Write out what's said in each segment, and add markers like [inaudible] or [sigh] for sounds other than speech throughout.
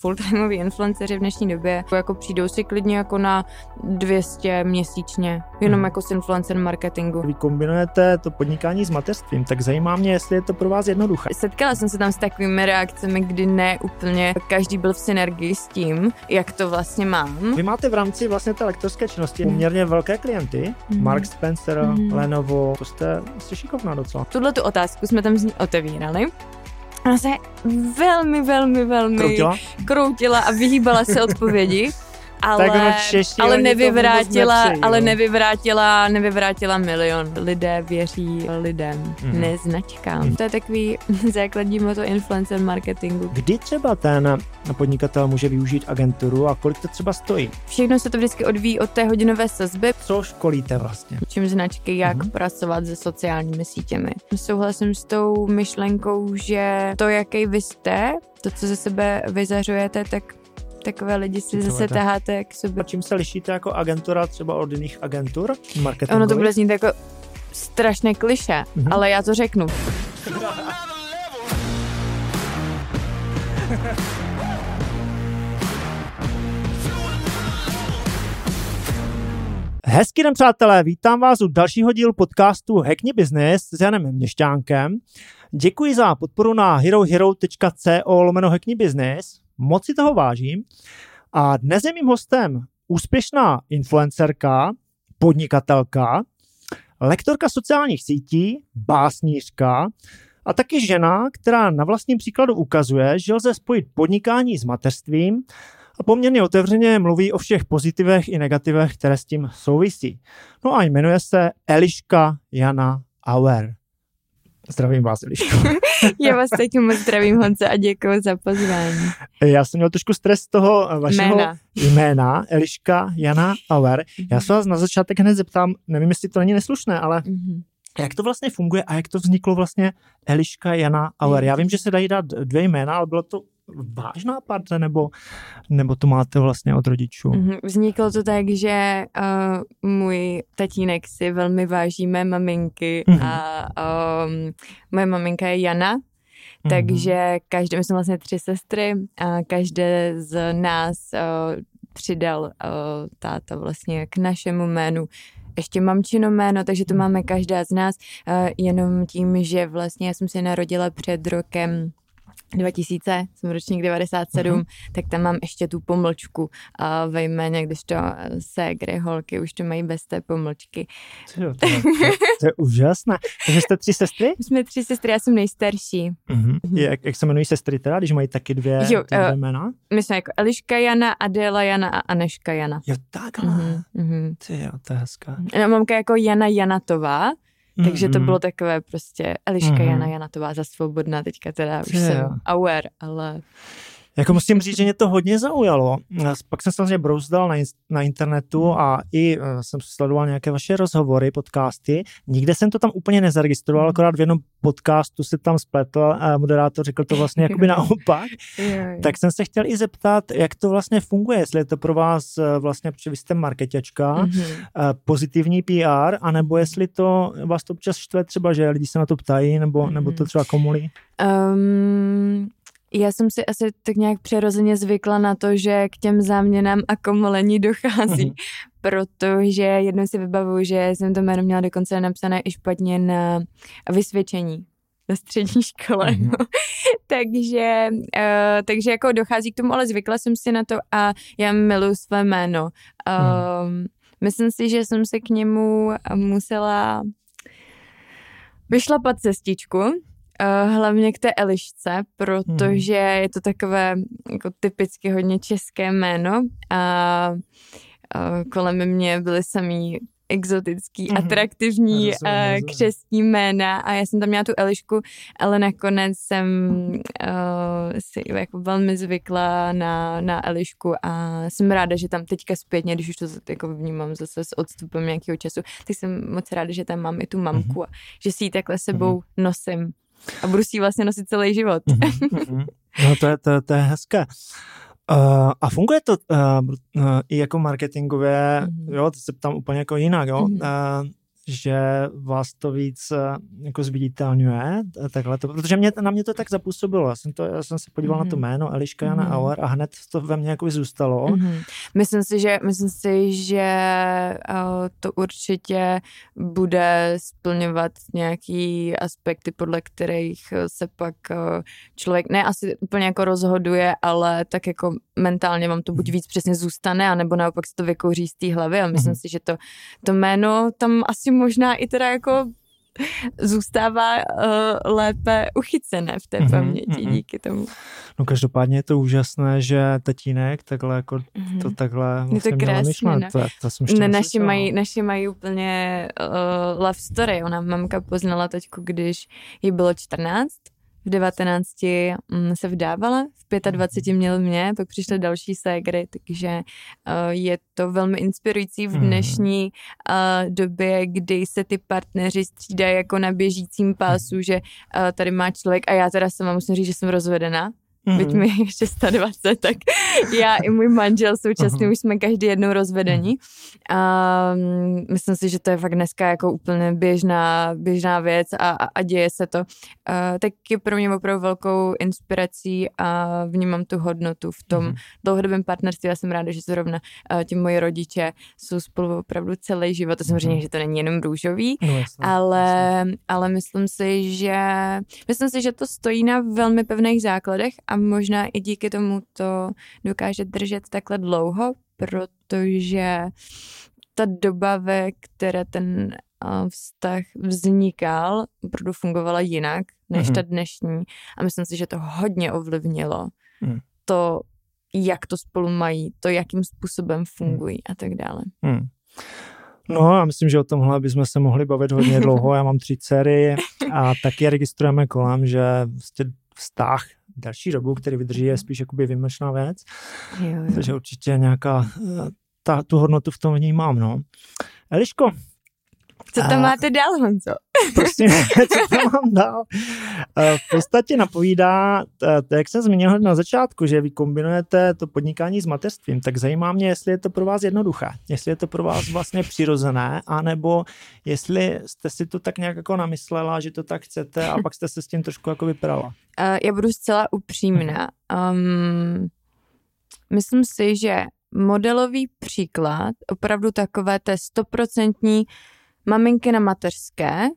full-timeoví influenceři v dnešní době jako přijdou si klidně jako na 200 měsíčně, jenom hmm. jako s influencer marketingu. Vy kombinujete to podnikání s mateřstvím, tak zajímá mě, jestli je to pro vás jednoduché. Setkala jsem se tam s takovými reakcemi, kdy ne úplně každý byl v synergii s tím, jak to vlastně mám. Vy máte v rámci vlastně té lektorské činnosti hmm. poměrně velké klienty, hmm. Mark Spencer, hmm. Lenovo, to jste, jste šikovná docela. Tuhle tu otázku jsme tam z ní otevírali Ona se velmi, velmi, velmi kroutila, kroutila a vyhýbala se odpovědi ale, ale nevyvrátila, ale nevyvrátila, nevyvrátila milion. Lidé věří lidem, mm. ne značkám. To je takový [laughs] základní moto influencer marketingu. Kdy třeba ten podnikatel může využít agenturu a kolik to třeba stojí? Všechno se to vždycky odvíjí od té hodinové sazby. Co školíte vlastně? Čím značky, jak mm. pracovat se sociálními sítěmi. Souhlasím s tou myšlenkou, že to, jaký vy jste, to, co ze sebe vyzařujete, tak takové lidi si zase taháte k sobě. A čím se lišíte jako agentura třeba od jiných agentur Ono to bude znít jako strašné kliše, mm-hmm. ale já to řeknu. Hezký den, přátelé, vítám vás u dalšího dílu podcastu Hackni Business s Janem Měšťánkem. Děkuji za podporu na herohero.co lomeno Hackni Business moc si toho vážím. A dnes je mým hostem úspěšná influencerka, podnikatelka, lektorka sociálních sítí, básnířka a taky žena, která na vlastním příkladu ukazuje, že lze spojit podnikání s mateřstvím a poměrně otevřeně mluví o všech pozitivech i negativech, které s tím souvisí. No a jmenuje se Eliška Jana Auer. Zdravím vás, Eliško. [laughs] Já vás taky moc zdravím, Honce, a děkuji za pozvání. Já jsem měl trošku stres z toho vašeho jména, jména Eliška Jana Auer. Já se vás na začátek hned zeptám, nevím, jestli to není neslušné, ale mm-hmm. jak to vlastně funguje a jak to vzniklo vlastně Eliška Jana Auer? Já vím, že se dají dát dvě jména, ale bylo to váš nápad, nebo, nebo to máte vlastně od rodičů? Mm-hmm. Vzniklo to tak, že uh, můj tatínek si velmi váží mé maminky mm-hmm. a um, moje maminka je Jana, Mm-hmm. Takže každé, my jsme vlastně tři sestry a každé z nás uh, přidal uh, táta vlastně k našemu jménu ještě mamčino jméno, takže to máme každá z nás, uh, jenom tím, že vlastně já jsem se narodila před rokem 2000, jsem ročník 97, uh-huh. tak tam mám ještě tu pomlčku uh, ve jméně, když to ségry, holky už to mají bez té pomlčky. To, to, to, to je úžasné. Takže jste tři sestry? My jsme tři sestry, já jsem nejstarší. Uh-huh. Jak, jak se jmenují sestry teda, když mají taky dvě, jo, dvě uh, jména? My jsme jako Eliška Jana, Adéla Jana a Aneška Jana. Jo, takhle. Uh-huh. Ty jo, to je hezká. No, mamka jako Jana Janatová, takže to bylo takové prostě Eliška mm-hmm. Jana Janatová za svobodná, teďka teda už jsem aware, ale jako musím říct, že mě to hodně zaujalo. Pak jsem samozřejmě brouzdal na, na internetu a i uh, jsem sledoval nějaké vaše rozhovory, podcasty. Nikde jsem to tam úplně nezaregistroval, hmm. akorát v jednom podcastu se tam spletl a moderátor řekl to vlastně jakoby [laughs] naopak. tak jsem se chtěl i zeptat, jak to vlastně funguje, jestli je to pro vás eh, vlastně, protože vy jste marketačka, hmm. pozitivní PR, anebo jestli to vás to občas štve třeba, že lidi se na to ptají, nebo, hmm. nebo to třeba komulí? Um, já jsem si asi tak nějak přirozeně zvykla na to, že k těm záměnám a komolení dochází, mm-hmm. protože jednou si vybavuju, že jsem to jméno měla dokonce napsané i špatně na vysvědčení na střední škole. Mm-hmm. [laughs] takže, uh, takže jako dochází k tomu, ale zvykla jsem si na to a já miluji své jméno. Uh, mm. Myslím si, že jsem se k němu musela vyšlapat cestičku, Uh, hlavně k té Elišce, protože hmm. je to takové jako typicky hodně české jméno a uh, kolem mě byly samý exotický, mm-hmm. atraktivní uh, křestní jména a já jsem tam měla tu Elišku, ale nakonec jsem uh, si jako velmi zvykla na, na Elišku a jsem ráda, že tam teďka zpětně, když už to jako vnímám zase s odstupem nějakého času, tak jsem moc ráda, že tam mám i tu mamku mm-hmm. a že si ji takhle sebou mm-hmm. nosím a budu si ji vlastně nosit celý život. Mm-hmm. [laughs] No to je, to, to je hezké. Uh, a funguje to uh, uh, i jako marketingově, mm-hmm. jo, to se ptám úplně jako jinak, jo, mm-hmm. uh, že vás to víc eh, jako zviditelňuje, takhle to, protože mě, na mě to tak zapůsobilo. Já jsem, to, já jsem se podíval mm-hmm. na to mhm. jméno Eliška Jana mm-hmm. Auer a hned to ve mně jako zůstalo. Mm-hmm. Myslím si, že, myslím si, že uh, to určitě bude splňovat nějaký aspekty, podle kterých se pak člověk ne asi úplně jako rozhoduje, ale tak jako mentálně vám to buď mhm. víc přesně zůstane, anebo naopak se to vykouří z té hlavy a myslím mm-hmm. si, že to, to jméno tam asi možná i teda jako zůstává uh, lépe uchycené v té mm-hmm, paměti mm-hmm. díky tomu. No každopádně je to úžasné, že tatínek takhle jako mm-hmm. to takhle vlastně je to vlastně krásně, no. to, to jsem ne, naši, mají, naši mají úplně uh, love story. Ona mamka poznala teďku, když jí bylo 14 v 19 mm, se vdávala, v 25 měl mě, pak přišly další ségry, takže uh, je to velmi inspirující v hmm. dnešní uh, době, kdy se ty partneři střídají jako na běžícím pásu, že uh, tady má člověk a já teda sama musím říct, že jsem rozvedená, Mm-hmm. Byť mi ještě 120, tak já i můj manžel současně uh-huh. už jsme každý jednou rozvedení. A mm, myslím si, že to je fakt dneska jako úplně běžná, běžná věc a, a, a děje se to. A, tak je pro mě opravdu velkou inspirací a vnímám tu hodnotu v tom uh-huh. dlouhodobém partnerství. Já jsem ráda, že zrovna ti moji rodiče jsou spolu opravdu celý život. To samozřejmě, uh-huh. že to není jenom růžový, no, jasný, ale, jasný. ale myslím si, že myslím si, že to stojí na velmi pevných základech a možná i díky tomu to dokáže držet takhle dlouho, protože ta doba, ve které ten vztah vznikal, opravdu fungovala jinak než mm-hmm. ta dnešní a myslím si, že to hodně ovlivnilo mm. to, jak to spolu mají, to, jakým způsobem fungují mm. a tak dále. Mm. No a myslím, že o tomhle bychom se mohli bavit hodně dlouho. Já mám tři dcery a taky registrujeme kolem, že vlastně vztah další dobu, který vydrží, je spíš jakoby vymlčná věc. Jo, jo. Takže určitě nějaká, eh, ta, tu hodnotu v tom vnímám, no. Eliško, co tam a, máte dál, Honzo? [laughs] Prosím, co tam mám dál? V podstatě napovídá, to, jak jsem zmínil na začátku, že vy kombinujete to podnikání s mateřstvím, tak zajímá mě, jestli je to pro vás jednoduché, jestli je to pro vás vlastně přirozené, anebo jestli jste si to tak nějak jako namyslela, že to tak chcete a pak jste se s tím trošku jako vyprala. Uh, [laughs] já budu zcela upřímná. Um, myslím si, že modelový příklad, opravdu takové té stoprocentní maminky na mateřské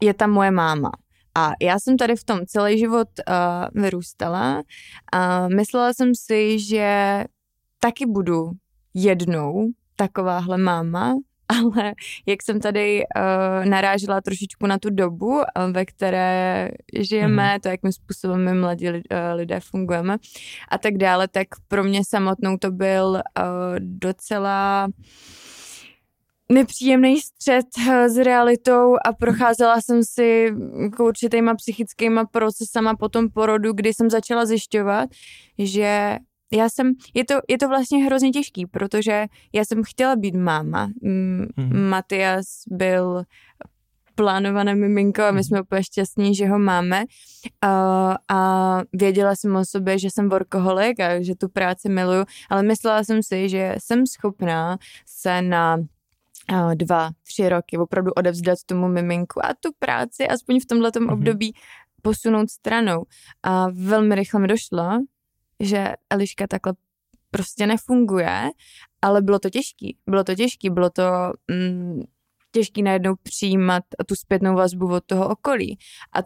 je tam moje máma. A já jsem tady v tom celý život uh, vyrůstala a myslela jsem si, že taky budu jednou takováhle máma, [laughs] ale jak jsem tady uh, narážela trošičku na tu dobu, uh, ve které žijeme, mm. to, jakým způsobem my mladí uh, lidé fungujeme a tak dále, tak pro mě samotnou to byl uh, docela nepříjemný střed eh, s realitou a procházela jsem si jako určitýma psychickýma procesama po tom porodu, kdy jsem začala zjišťovat, že já jsem, je to, je to vlastně hrozně těžký, protože já jsem chtěla být máma. Mm-hmm. Matias byl plánované miminko a my mhm. jsme úplně šťastní, že ho máme. A, a věděla jsem o sobě, že jsem workoholik a že tu práci miluju, ale myslela jsem si, že jsem schopná se na dva, tři roky opravdu odevzdat tomu miminku a tu práci aspoň v tomhle mm-hmm. období posunout stranou. A velmi rychle mi došlo, že Eliška takhle prostě nefunguje, ale bylo to těžký. Bylo to těžký, bylo to mm, těžký najednou přijímat tu zpětnou vazbu od toho okolí. A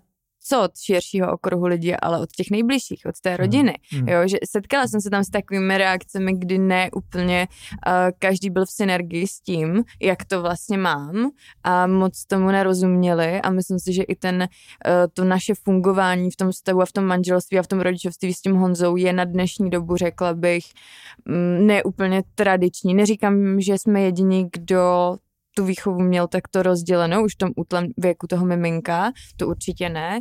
co od širšího okruhu lidí, ale od těch nejbližších, od té rodiny. Mm. Jo, že setkala jsem se tam s takovými reakcemi, kdy ne úplně uh, každý byl v synergii s tím, jak to vlastně mám a moc tomu nerozuměli a myslím si, že i ten, uh, to naše fungování v tom vztahu a v tom manželství a v tom rodičovství s tím Honzou je na dnešní dobu, řekla bych, um, neúplně tradiční. Neříkám, že jsme jediní, kdo tu výchovu měl takto rozdělenou už v tom útlem věku toho miminka, to určitě ne,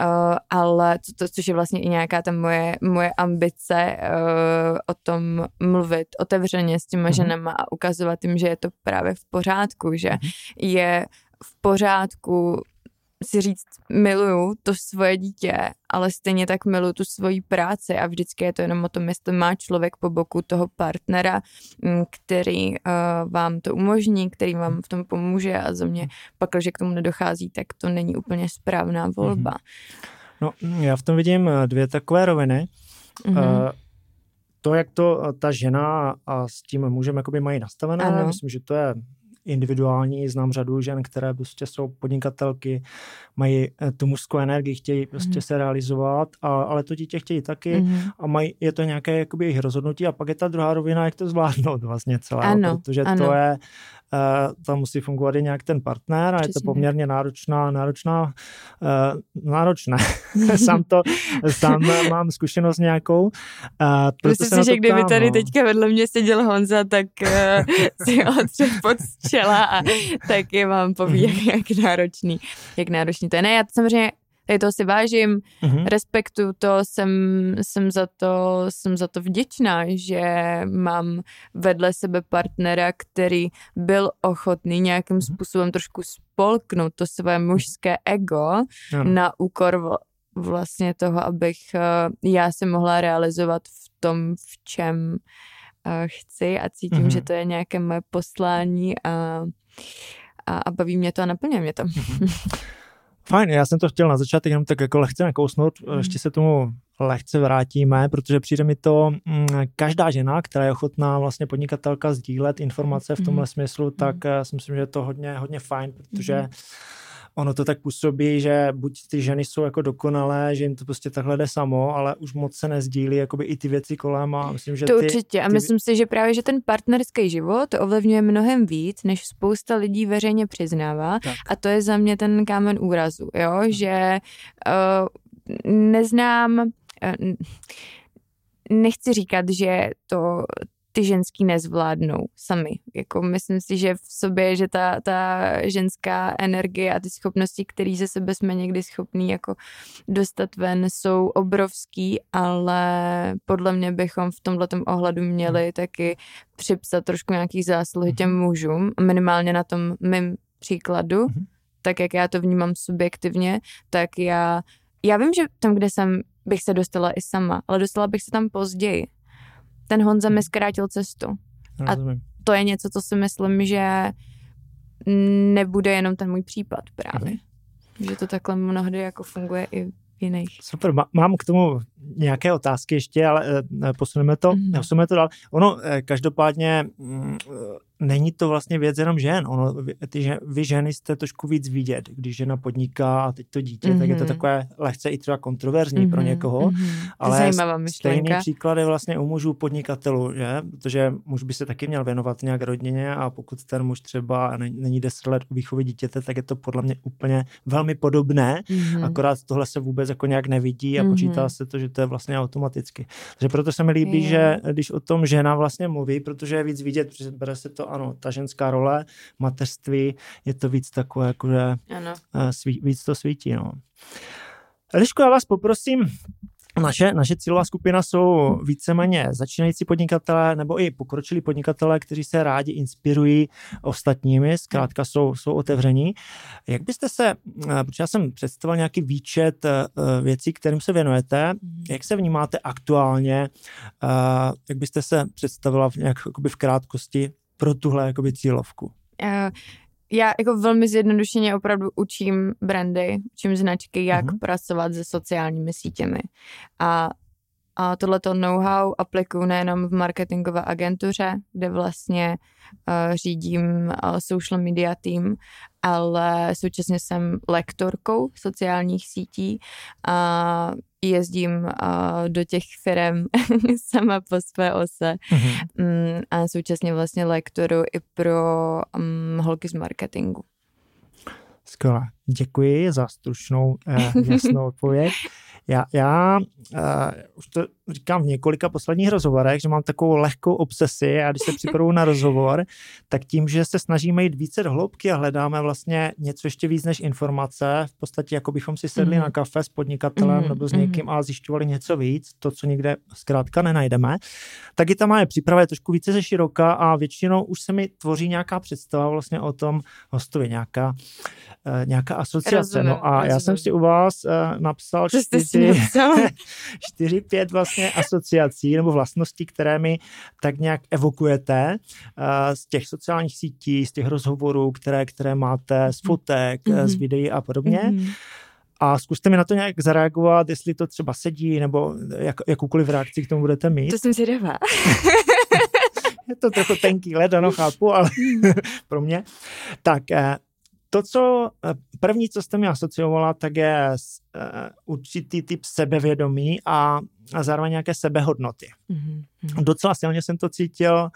uh, ale to, to, což je vlastně i nějaká ta moje, moje ambice uh, o tom mluvit otevřeně s těma mm-hmm. ženama a ukazovat jim, že je to právě v pořádku, že mm-hmm. je v pořádku si říct, miluju to svoje dítě, ale stejně tak miluju tu svoji práci a vždycky je to jenom o tom, jestli má člověk po boku toho partnera, mm, který uh, vám to umožní, který vám v tom pomůže a za mě pak, když k tomu nedochází, tak to není úplně správná volba. Mm-hmm. No, já v tom vidím eh, dvě takové roviny. Mm-hmm. Uh, to, jak to ta žena a s tím mužem jakoby mají nastavené, ano. myslím, že to je individuální, znám řadu žen, které prostě jsou podnikatelky, mají eh, tu mužskou energii, chtějí prostě mm. se realizovat, a, ale to dítě chtějí taky mm. a mají, je to nějaké jakoby jejich rozhodnutí a pak je ta druhá rovina, jak to zvládnout vlastně celé, ano, protože ano. to je, uh, tam musí fungovat i nějak ten partner a Přesně. je to poměrně náročná, náročná, uh, náročné. [laughs] sám to, sám mám zkušenost nějakou. Myslím si, že kdyby tady no. teďka vedle mě seděl Honza, tak [laughs] si otřel pod čela a taky vám poví, jak, jak náročný, jak náročný to je. Ne, já to samozřejmě tady to si vážím, mm-hmm. respektu to, jsem, jsem, za to, jsem za to vděčná, že mám vedle sebe partnera, který byl ochotný nějakým mhm. způsobem trošku spolknout to své mužské ego ano. na úkor vlastně toho, abych eh, já se mohla realizovat v tom, v čem chci a cítím, mm-hmm. že to je nějaké moje poslání a, a, a baví mě to a naplňuje mě to. Mm-hmm. [laughs] Fajn, já jsem to chtěl na začátek jenom tak jako lehce nakousnout, mm. ještě se tomu lehce vrátíme, protože přijde mi to, mm, každá žena, která je ochotná vlastně podnikatelka sdílet informace v tomhle mm. smyslu, tak mm. si myslím, že je to hodně, hodně fajn, protože mm ono to tak působí, že buď ty ženy jsou jako dokonalé, že jim to prostě takhle jde samo, ale už moc se nezdílí jakoby i ty věci kolem a myslím, že To ty, určitě a ty... myslím si, že právě, že ten partnerský život ovlivňuje mnohem víc, než spousta lidí veřejně přiznává tak. a to je za mě ten kámen úrazu, jo, hmm. že uh, neznám uh, nechci říkat, že to ty ženský nezvládnou sami. Jako myslím si, že v sobě, že ta, ta ženská energie a ty schopnosti, které ze sebe jsme někdy schopní jako dostat ven, jsou obrovský, ale podle mě bychom v tomhle ohledu měli hmm. taky připsat trošku nějaký zásluhy těm hmm. mužům, minimálně na tom mým příkladu, hmm. tak jak já to vnímám subjektivně, tak já, já vím, že tam, kde jsem, bych se dostala i sama, ale dostala bych se tam později ten Honza mi hmm. zkrátil cestu. A to je něco, co si myslím, že nebude jenom ten můj případ právě. Mm. Že to takhle mnohdy jako funguje i v jiných. Super, mám k tomu nějaké otázky ještě, ale eh, posuneme to, mm. posuneme to dál. Ono eh, každopádně mm, není to vlastně věc jenom žen. Ono, ty, vy ženy jste trošku víc vidět, když žena podniká a teď to dítě, mm-hmm. tak je to mhm. takové lehce i třeba kontroverzní mm-hmm. pro mhm, někoho. Mm-hmm. Ale stejný příklad je vlastně u mužů podnikatelů, že? Protože muž by se taky měl věnovat nějak rodině a pokud ten muž třeba není 10 let u výchovy dítěte, tak je to podle mě úplně velmi podobné, mm-hmm. akorát tohle se vůbec jako nějak nevidí a mm-hmm. počítá se to, že to je vlastně automaticky. Takže proto se mi líbí, yeah. že když o tom žena vlastně mluví, protože je víc vidět, bere se to ano, ta ženská role, mateřství, je to víc takové, jakože ano. Eh, sví, víc to svítí, no. Eliško, já vás poprosím, naše, naše cílová skupina jsou víceméně začínající podnikatelé nebo i pokročilí podnikatelé, kteří se rádi inspirují ostatními, zkrátka jsou, jsou otevření. Jak byste se, eh, protože já jsem představil nějaký výčet eh, věcí, kterým se věnujete, mhm. jak se vnímáte aktuálně, jak byste se představila v, nějak, v krátkosti pro tuhle jakoby cílovku? Uh, já jako velmi zjednodušeně opravdu učím brandy, učím značky, jak uh-huh. pracovat se sociálními sítěmi. A, a tohleto know-how aplikuju nejenom v marketingové agentuře, kde vlastně uh, řídím uh, social media team, ale současně jsem lektorkou sociálních sítí a jezdím uh, do těch firm [laughs] sama po své ose mm-hmm. a současně vlastně lektoru i pro um, holky z marketingu. Skvělé. Děkuji za stručnou, uh, jasnou [laughs] odpověď. Já, já uh, už to říkám v několika posledních rozhovorech, že mám takovou lehkou obsesi a když se připravuju na rozhovor, tak tím, že se snažíme jít více do hloubky a hledáme vlastně něco ještě víc než informace, v podstatě jako bychom si sedli mm. na kafe s podnikatelem mm. nebo s někým mm. a zjišťovali něco víc, to, co nikde zkrátka nenajdeme, tak i ta moje příprava je trošku více ze široka a většinou už se mi tvoří nějaká představa vlastně o tom hostovi, nějaká, uh, nějaká asociace. Rozumím, no a rozumím. já jsem si u vás uh, napsal čtyři, [laughs] čtyři, pět vlastně asociací nebo vlastností, které mi tak nějak evokujete uh, z těch sociálních sítí, z těch rozhovorů, které, které máte, z fotek, mm-hmm. z videí a podobně. Mm-hmm. A zkuste mi na to nějak zareagovat, jestli to třeba sedí, nebo jak, jakoukoliv reakci k tomu budete mít. To jsem zvědavá. [laughs] je to trochu tenký led, ano, chápu, ale [laughs] pro mě. Tak, eh, to, co eh, první, co jste mi asociovala, tak je určitý typ sebevědomí a, a zároveň nějaké sebehodnoty. Mm-hmm. Docela silně jsem to cítil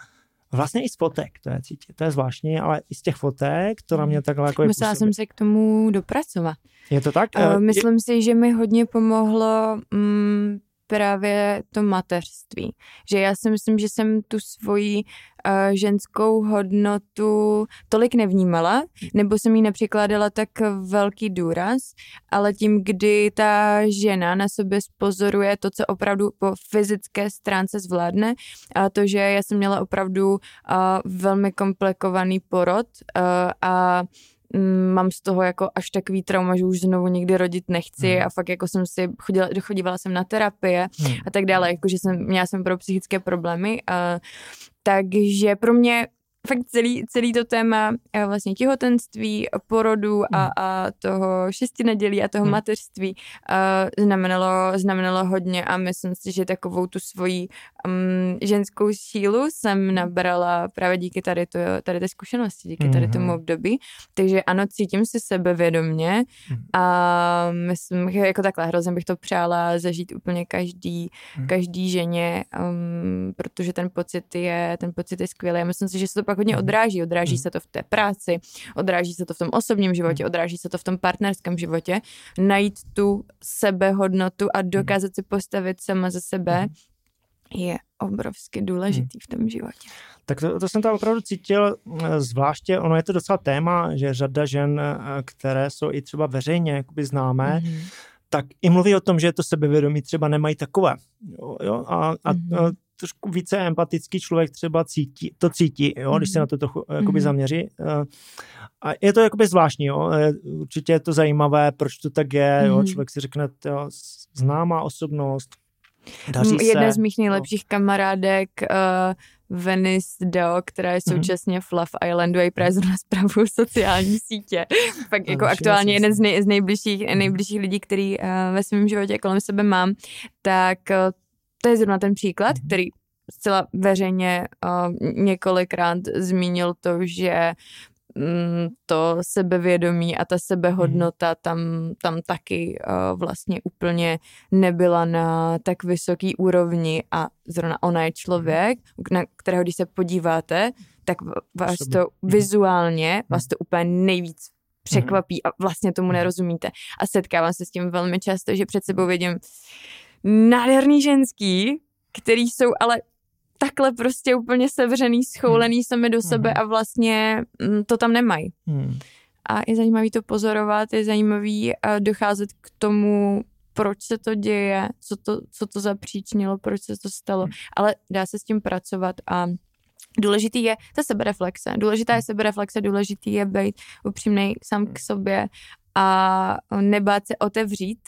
Vlastně i z fotek to je cítit, to je zvláštní, ale i z těch fotek to na mě takhle jako Musela jsem se k tomu dopracovat. Je to tak? Uh, myslím je... si, že mi hodně pomohlo mm, právě to mateřství. Že já si myslím, že jsem tu svoji uh, ženskou hodnotu tolik nevnímala, nebo jsem jí nepřikládala tak velký důraz, ale tím, kdy ta žena na sobě spozoruje to, co opravdu po fyzické stránce zvládne, a to, že já jsem měla opravdu uh, velmi komplikovaný porod uh, a mám z toho jako až takový trauma, že už znovu nikdy rodit nechci hmm. a fakt jako jsem si chodila, dochodívala jsem na terapie hmm. a tak dále, jakože jsem, měla jsem pro psychické problémy a takže pro mě fakt celý, celý to téma eh, vlastně těhotenství, porodu a, hmm. a toho šesti nedělí a toho hmm. mateřství uh, znamenalo, znamenalo hodně a myslím si, že takovou tu svoji um, ženskou sílu jsem nabrala právě díky tady, to, tady té zkušenosti, díky tady tomu hmm. období. Takže ano, cítím si sebevědomně a myslím, že jako takhle hrozně bych to přála zažít úplně každý, každý ženě, um, protože ten pocit je, ten pocit je skvělý. A myslím si, že se to pak pak hodně mhm. odráží. Odráží mhm. se to v té práci, odráží se to v tom osobním životě, mhm. odráží se to v tom partnerském životě. Najít tu sebehodnotu a dokázat si postavit sama za sebe je obrovsky důležitý v tom životě. Tak to, to jsem tam opravdu cítil, eh, zvláště ono je to docela téma, že řada žen, eh, které jsou i třeba veřejně jakoby známé, mm-hmm. tak i mluví o tom, že to sebevědomí třeba nemají takové. Jo, jo? A, a mm-hmm trošku více empatický člověk třeba cítí, to cítí, jo, mm když se mhm. na to trochu jakoby mm zaměří. Eh, a je to jakoby zvláštní, jo. určitě je to zajímavé, proč to tak je, jo. Mhm. člověk si řekne, jo, známá osobnost, Daří Jedna se, z mých nejlepších no. kamarádek, uh, Venice Deo, která je mhm. současně mm-hmm. Fluff Islandu a i právě zrovna zpravuju sociální sítě. Pak jako aktuálně jeden z, nej, z nejbližších, mm-hmm. nejbližších lidí, který uh, ve svém životě kolem sebe mám, tak uh, to je zrovna ten příklad, mm-hmm. který zcela veřejně uh, několikrát zmínil to, že mm, to sebevědomí a ta sebehodnota tam, tam taky uh, vlastně úplně nebyla na tak vysoký úrovni a zrovna ona je člověk, na kterého když se podíváte, tak vás to mhm. vizuálně, mhm. vás to úplně nejvíc překvapí a vlastně tomu mhm. nerozumíte. A setkávám se s tím velmi často, že před sebou vidím nádherný ženský, který jsou ale takhle prostě úplně sevřený, schoulený hmm. sami do sebe hmm. a vlastně mm, to tam nemají. Hmm. A je zajímavý to pozorovat, je zajímavý uh, docházet k tomu, proč se to děje, co to, co to zapříčnilo, proč se to stalo, hmm. ale dá se s tím pracovat a Důležitý je ta sebereflexe. Důležitá je sebereflexe, důležitý je být upřímný sám k sobě a nebát se otevřít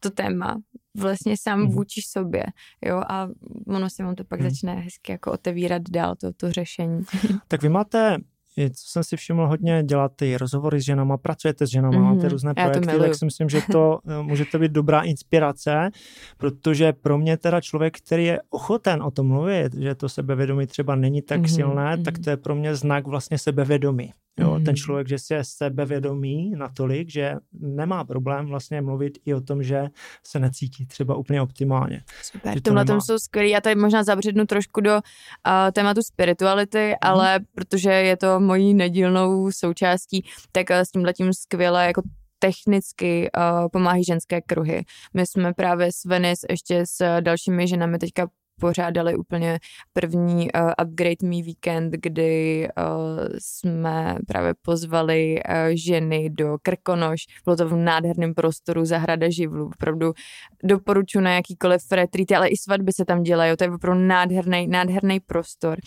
to téma, vlastně sám mm. vůči sobě, jo, a ono se vám to pak mm. začne hezky jako otevírat dál to, to řešení. [laughs] Tak vy máte co jsem si všiml, hodně děláte rozhovory s ženama, pracujete s ženama, mm-hmm. máte různé projekty, tak si myslím, že to [laughs] eh, může to být dobrá inspirace, protože pro mě teda člověk, který je ochoten o tom mluvit, že to sebevědomí třeba není tak mm-hmm. silné, tak mhm. to je pro mě znak vlastně sebevědomí. Jo, mm. ten člověk, že si je sebevědomý natolik, že nemá problém vlastně mluvit i o tom, že se necítí třeba úplně optimálně. Super, v tomhle tom jsou skvělý. Já tady možná zabřednu trošku do uh, tématu spirituality, mm. ale protože je to mojí nedílnou součástí, tak uh, s tímhletím skvěle jako technicky uh, pomáhají ženské kruhy. My jsme právě s Venice ještě s dalšími ženami teďka pořádali úplně první uh, Upgrade Me Weekend, kdy uh, jsme právě pozvali uh, ženy do Krkonoš. Bylo to v nádherném prostoru Zahrada živlů. Opravdu doporučuji na jakýkoliv retreat, ale i svatby se tam dělají. To je opravdu nádherný, nádherný prostor.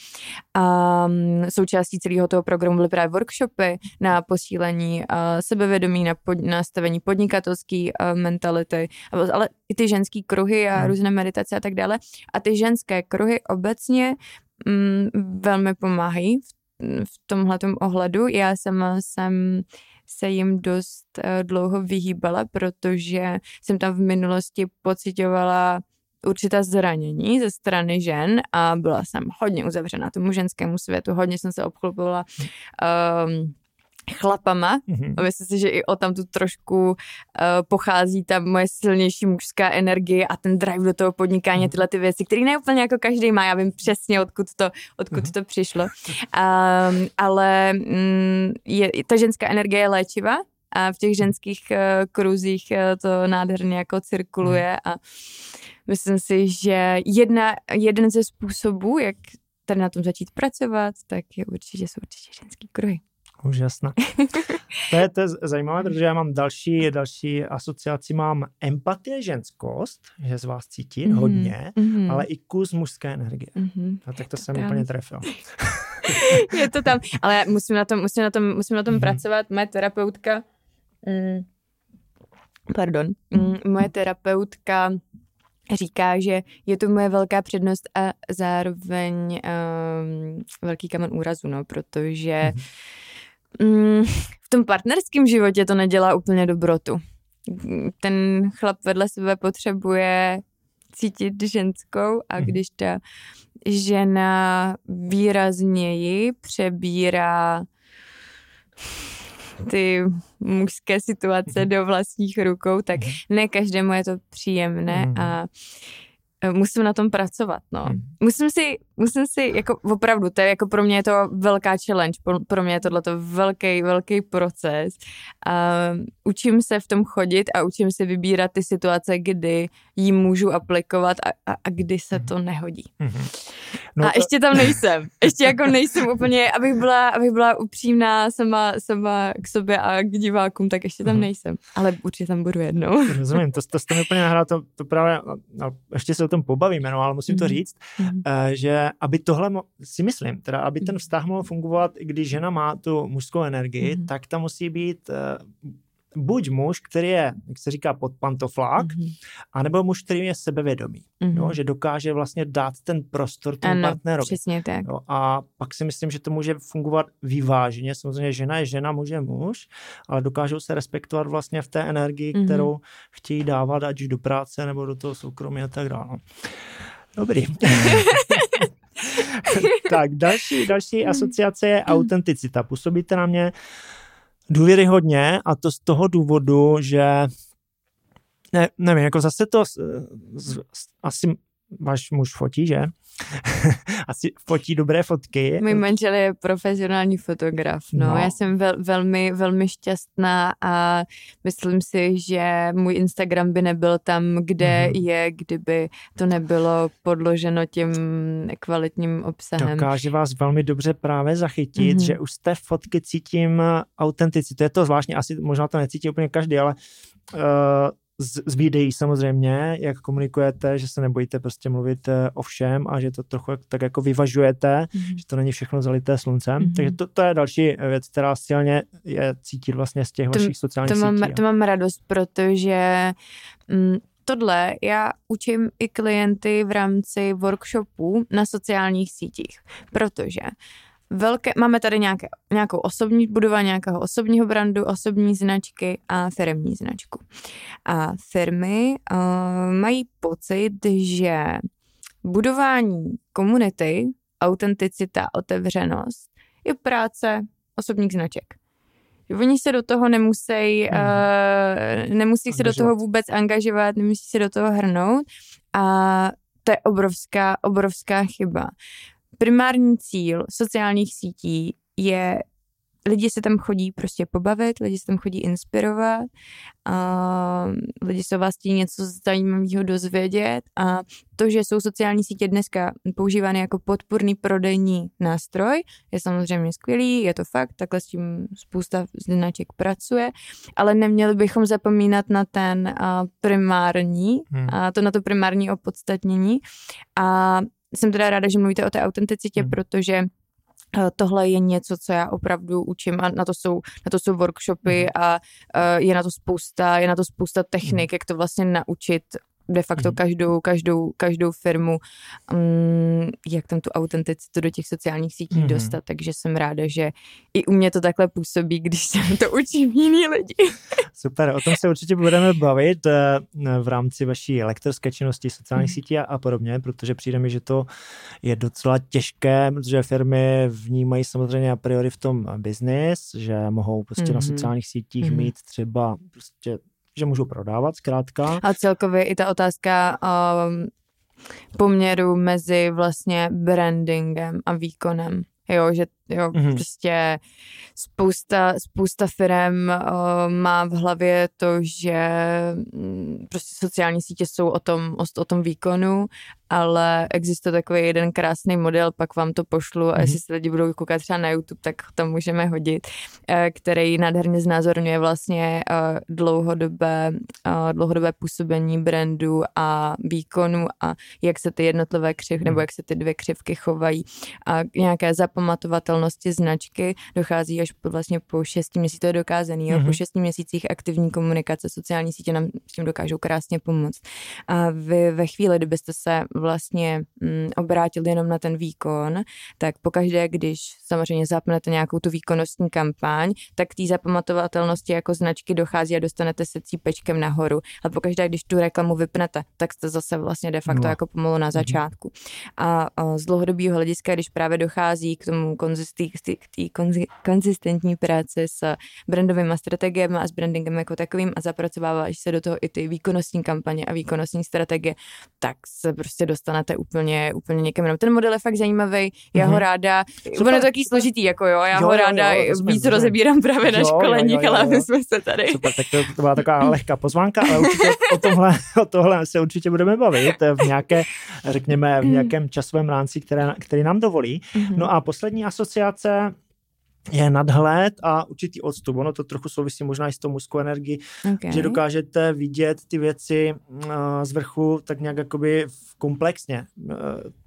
Um, součástí celého toho programu byly právě workshopy na posílení uh, sebevědomí, na pod, nastavení podnikatelské uh, mentality, ale i ty ženský kruhy a hmm. různé meditace a tak dále. A ty ženské kruhy obecně mm, velmi pomáhají v, v tomhle ohledu. Já sama jsem se jim dost uh, dlouho vyhýbala, protože jsem tam v minulosti pocitovala určitá zranění ze strany žen a byla jsem hodně uzavřená tomu ženskému světu, hodně jsem se obklopovala um, chlapama. Mm-hmm. A myslím si, že i o tam tu trošku uh, pochází ta moje silnější mužská energie a ten drive do toho podnikání, mm-hmm. tyhle ty věci, které ne úplně jako každý má. Já vím přesně, odkud to, odkud mm-hmm. to přišlo. Um, ale mm, je, ta ženská energie je léčiva a v těch ženských uh, kruzích uh, to nádherně jako cirkuluje mm. a myslím si, že jedna, jeden ze způsobů, jak tady na tom začít pracovat, tak je určitě, jsou určitě ženský kruhy. Úžasná. To je, to je zajímavé, protože já mám další, další asociaci, mám empatie ženskost, že z vás cítí mm-hmm. hodně, mm-hmm. ale i kus mužské energie. Mm-hmm. A tak to jsem tam. úplně trefil. [laughs] [laughs] je to tam, ale musím na tom, musím na tom, musím na tom mm-hmm. pracovat. Moje terapeutka, mm, pardon, mm, moje terapeutka říká, že je to moje velká přednost a zároveň um, velký kamen úrazu, no, protože mm-hmm mm, v tom partnerském životě to nedělá úplně dobrotu. Ten chlap vedle sebe potřebuje cítit ženskou a mhm. když ta žena výrazněji přebírá ty mužské situace mhm. do vlastních rukou, tak mhm. ne každému je to příjemné a musím na tom pracovat, no. Hmm. Musím si, musím si, jako opravdu, to je jako pro mě je to velká challenge, pro, pro mě je tohle velký, velký proces. A učím se v tom chodit a učím se vybírat ty situace, kdy ji můžu aplikovat a, a, a kdy se hmm. to nehodí. Hmm. No a to... ještě tam nejsem. [laughs] Ještě jako nejsem úplně, abych byla, abych byla upřímná sama, sama k sobě a k divákům, tak ještě tam hmm. nejsem. Ale určitě tam budu jednou. Rozumím, to, to jste mi úplně nahrál, to, to právě, no, ještě se tom pobavíme, no, ale musím mm. to mhm. říct, mm. že aby tohle, mo- si myslím, teda aby ten mhm. vztah mohl fungovat, když žena má tu mužskou energii, mm. tak tam musí být uh, buď muž, který je, jak se říká, pod pantoflák, mm-hmm. anebo muž, který je sebevědomý, mm-hmm. jo, že dokáže vlastně dát ten prostor tomu ano, partnerovi. přesně tak. Jo, a pak si myslím, že to může fungovat vyváženě. Samozřejmě žena je žena, muž je muž, ale dokážou se respektovat vlastně v té energii, mm-hmm. kterou chtějí dávat, ať už do práce nebo do toho soukromí a tak dále. Dobrý. [laughs] [laughs] tak, další, další asociace je autenticita. Působíte na mě důvěryhodně a to z toho důvodu, že ne, nevím, jako zase to z, z, asi váš muž fotí, že? [laughs] Asi fotí dobré fotky. Můj manžel je profesionální fotograf, no. no. Já jsem vel, velmi, velmi šťastná a myslím si, že můj Instagram by nebyl tam, kde mm-hmm. je, kdyby to nebylo podloženo tím kvalitním obsahem. Dokáže vás velmi dobře právě zachytit, mm-hmm. že už z té fotky cítím autenticitu. Je to zvláštní, asi možná to necítí úplně každý, ale uh, z, z videí samozřejmě, jak komunikujete, že se nebojíte prostě mluvit eh, o všem a že to trochu tak jako vyvažujete, mm-hmm. že to není všechno zalité sluncem. Mm-hmm. Takže to, to je další věc, která silně je cítit vlastně z těch to, vašich sociálních to mám, sítí. To mám radost, protože mm, tohle já učím i klienty v rámci workshopů na sociálních sítích, protože uh, velké, máme tady nějaké, nějakou osobní budova nějakého osobního brandu, osobní značky a firmní značku. A firmy uh, mají pocit, že budování komunity, autenticita, otevřenost je práce osobních značek. Oni se do toho nemusí, hmm. uh, nemusí se do toho vůbec angažovat, nemusí se do toho hrnout a to je obrovská, obrovská chyba primární cíl sociálních sítí je lidi se tam chodí prostě pobavit, lidi se tam chodí inspirovat, a lidi se vás chtějí něco zajímavého dozvědět a to, že jsou sociální sítě dneska používány jako podporný prodejní nástroj, je samozřejmě skvělý, je to fakt, takhle s tím spousta značek pracuje, ale neměli bychom zapomínat na ten primární, hmm. a to na to primární opodstatnění a jsem teda ráda, že mluvíte o té autenticitě, hmm. protože Eh, tohle je něco, co já opravdu učím a na to jsou, na to jsou workshopy mhm. a uh, je na to spousta, je na to spousta technik, mhm. jak to vlastně naučit de facto mm. každou, každou, každou firmu, um, jak tam tu autenticitu do těch sociálních sítí mm. dostat, takže jsem ráda, že i u mě to takhle působí, když se to učí jiný lidi. [laughs] Super, o tom se určitě budeme bavit eh, v rámci vaší lektorské činnosti sociálních mm. sítí a, a podobně, protože přijde mi, že to je docela těžké, protože firmy vnímají samozřejmě a priori v tom biznis, že mohou prostě mm. na mhm. sociálních sítích mm. mít třeba prostě že můžou prodávat zkrátka. A celkově i ta otázka um, poměru mezi vlastně brandingem a výkonem. Jo, že jo, mm-hmm. prostě spousta, spousta firm uh, má v hlavě to, že mm, prostě sociální sítě jsou o tom, o, o tom výkonu, ale existuje takový jeden krásný model, pak vám to pošlu mm-hmm. a jestli se lidi budou koukat třeba na YouTube, tak to můžeme hodit, uh, který nádherně znázorňuje vlastně uh, dlouhodobé, uh, dlouhodobé působení brandu a výkonu a jak se ty jednotlivé křivky, mm-hmm. nebo mhm. jak se ty dvě křivky chovají a nějaké zapamatovatelnosti značky dochází až po, vlastně po šesti měsících, to je dokázaný, mm-hmm. po šesti měsících aktivní komunikace, sociální sítě nám s tím dokážou krásně pomoct. A vy ve chvíli, kdybyste se vlastně mm, obrátili jenom na ten výkon, tak pokaždé, když samozřejmě zapnete nějakou tu výkonnostní kampaň, tak té zapamatovatelnosti jako značky dochází a dostanete se cípečkem nahoru. A pokaždé, když tu reklamu vypnete, tak jste zase vlastně de facto no. jako pomalu na mhm. začátku. A, a z dlouhodobého hlediska, když právě dochází k tomu konzistí, k té konzi, konzistentní práci s brandovými strategiemi a s brandingem jako takovým a zapracováváš se do toho i ty výkonnostní kampaně a výkonnostní strategie, tak se prostě dostanete úplně, úplně někam jinam. Ten model je fakt zajímavý, já mm-hmm. ho mhm. ráda, Super. on je to taky složitý, jako jo, já jo, ho ráda jo, jo, víc rozebírám právě na školeních, ale aby jsme se tady. Super, tak to, to byla taková lehká pozvánka, ale určitě o tohle, o tohle se určitě budeme bavit v nějaké, řekněme, v nějakém časovém rámci, které, který nám dovolí. Mm-hmm. No a poslední asociace asociacja je nadhled a určitý odstup. Ono to trochu souvisí možná i s tou mužskou energií, okay. že dokážete vidět ty věci uh, z vrchu tak nějak jakoby komplexně. Uh,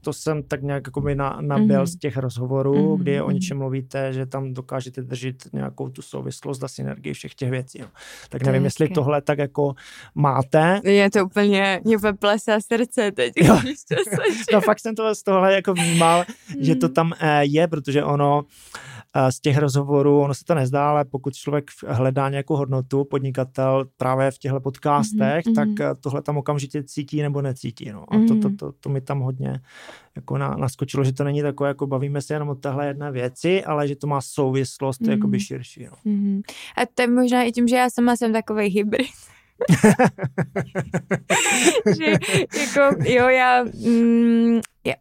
to jsem tak nějak jakoby na, nabil mm-hmm. z těch rozhovorů, mm-hmm. kdy o něčem mluvíte, že tam dokážete držet nějakou tu souvislost a synergii všech těch věcí. Jo. Tak nevím, jestli tohle tak jako máte. Je to úplně, mě plesá srdce teď. Jo. [laughs] no fakt jsem to z tohle jako vnímal, mm. že to mhm. tam uh, je, protože ono z těch rozhovorů, ono se to nezdá, ale pokud člověk hledá nějakou hodnotu, podnikatel právě v těchto podcastech, mm-hmm. tak eh, tohle tam okamžitě cítí nebo necítí. No. A mm-hmm. to, to, mhm. to, to mi tam hodně jako na, naskočilo, že to není takové, jako bavíme se jenom o téhle jedné věci, ale že to má souvislost mm-hmm. jakoby širší. No. Mm-hmm. A to je možná i tím, že já sama jsem takový hybrid. [laughs] [laughs] že jako, jo, já, mm, já,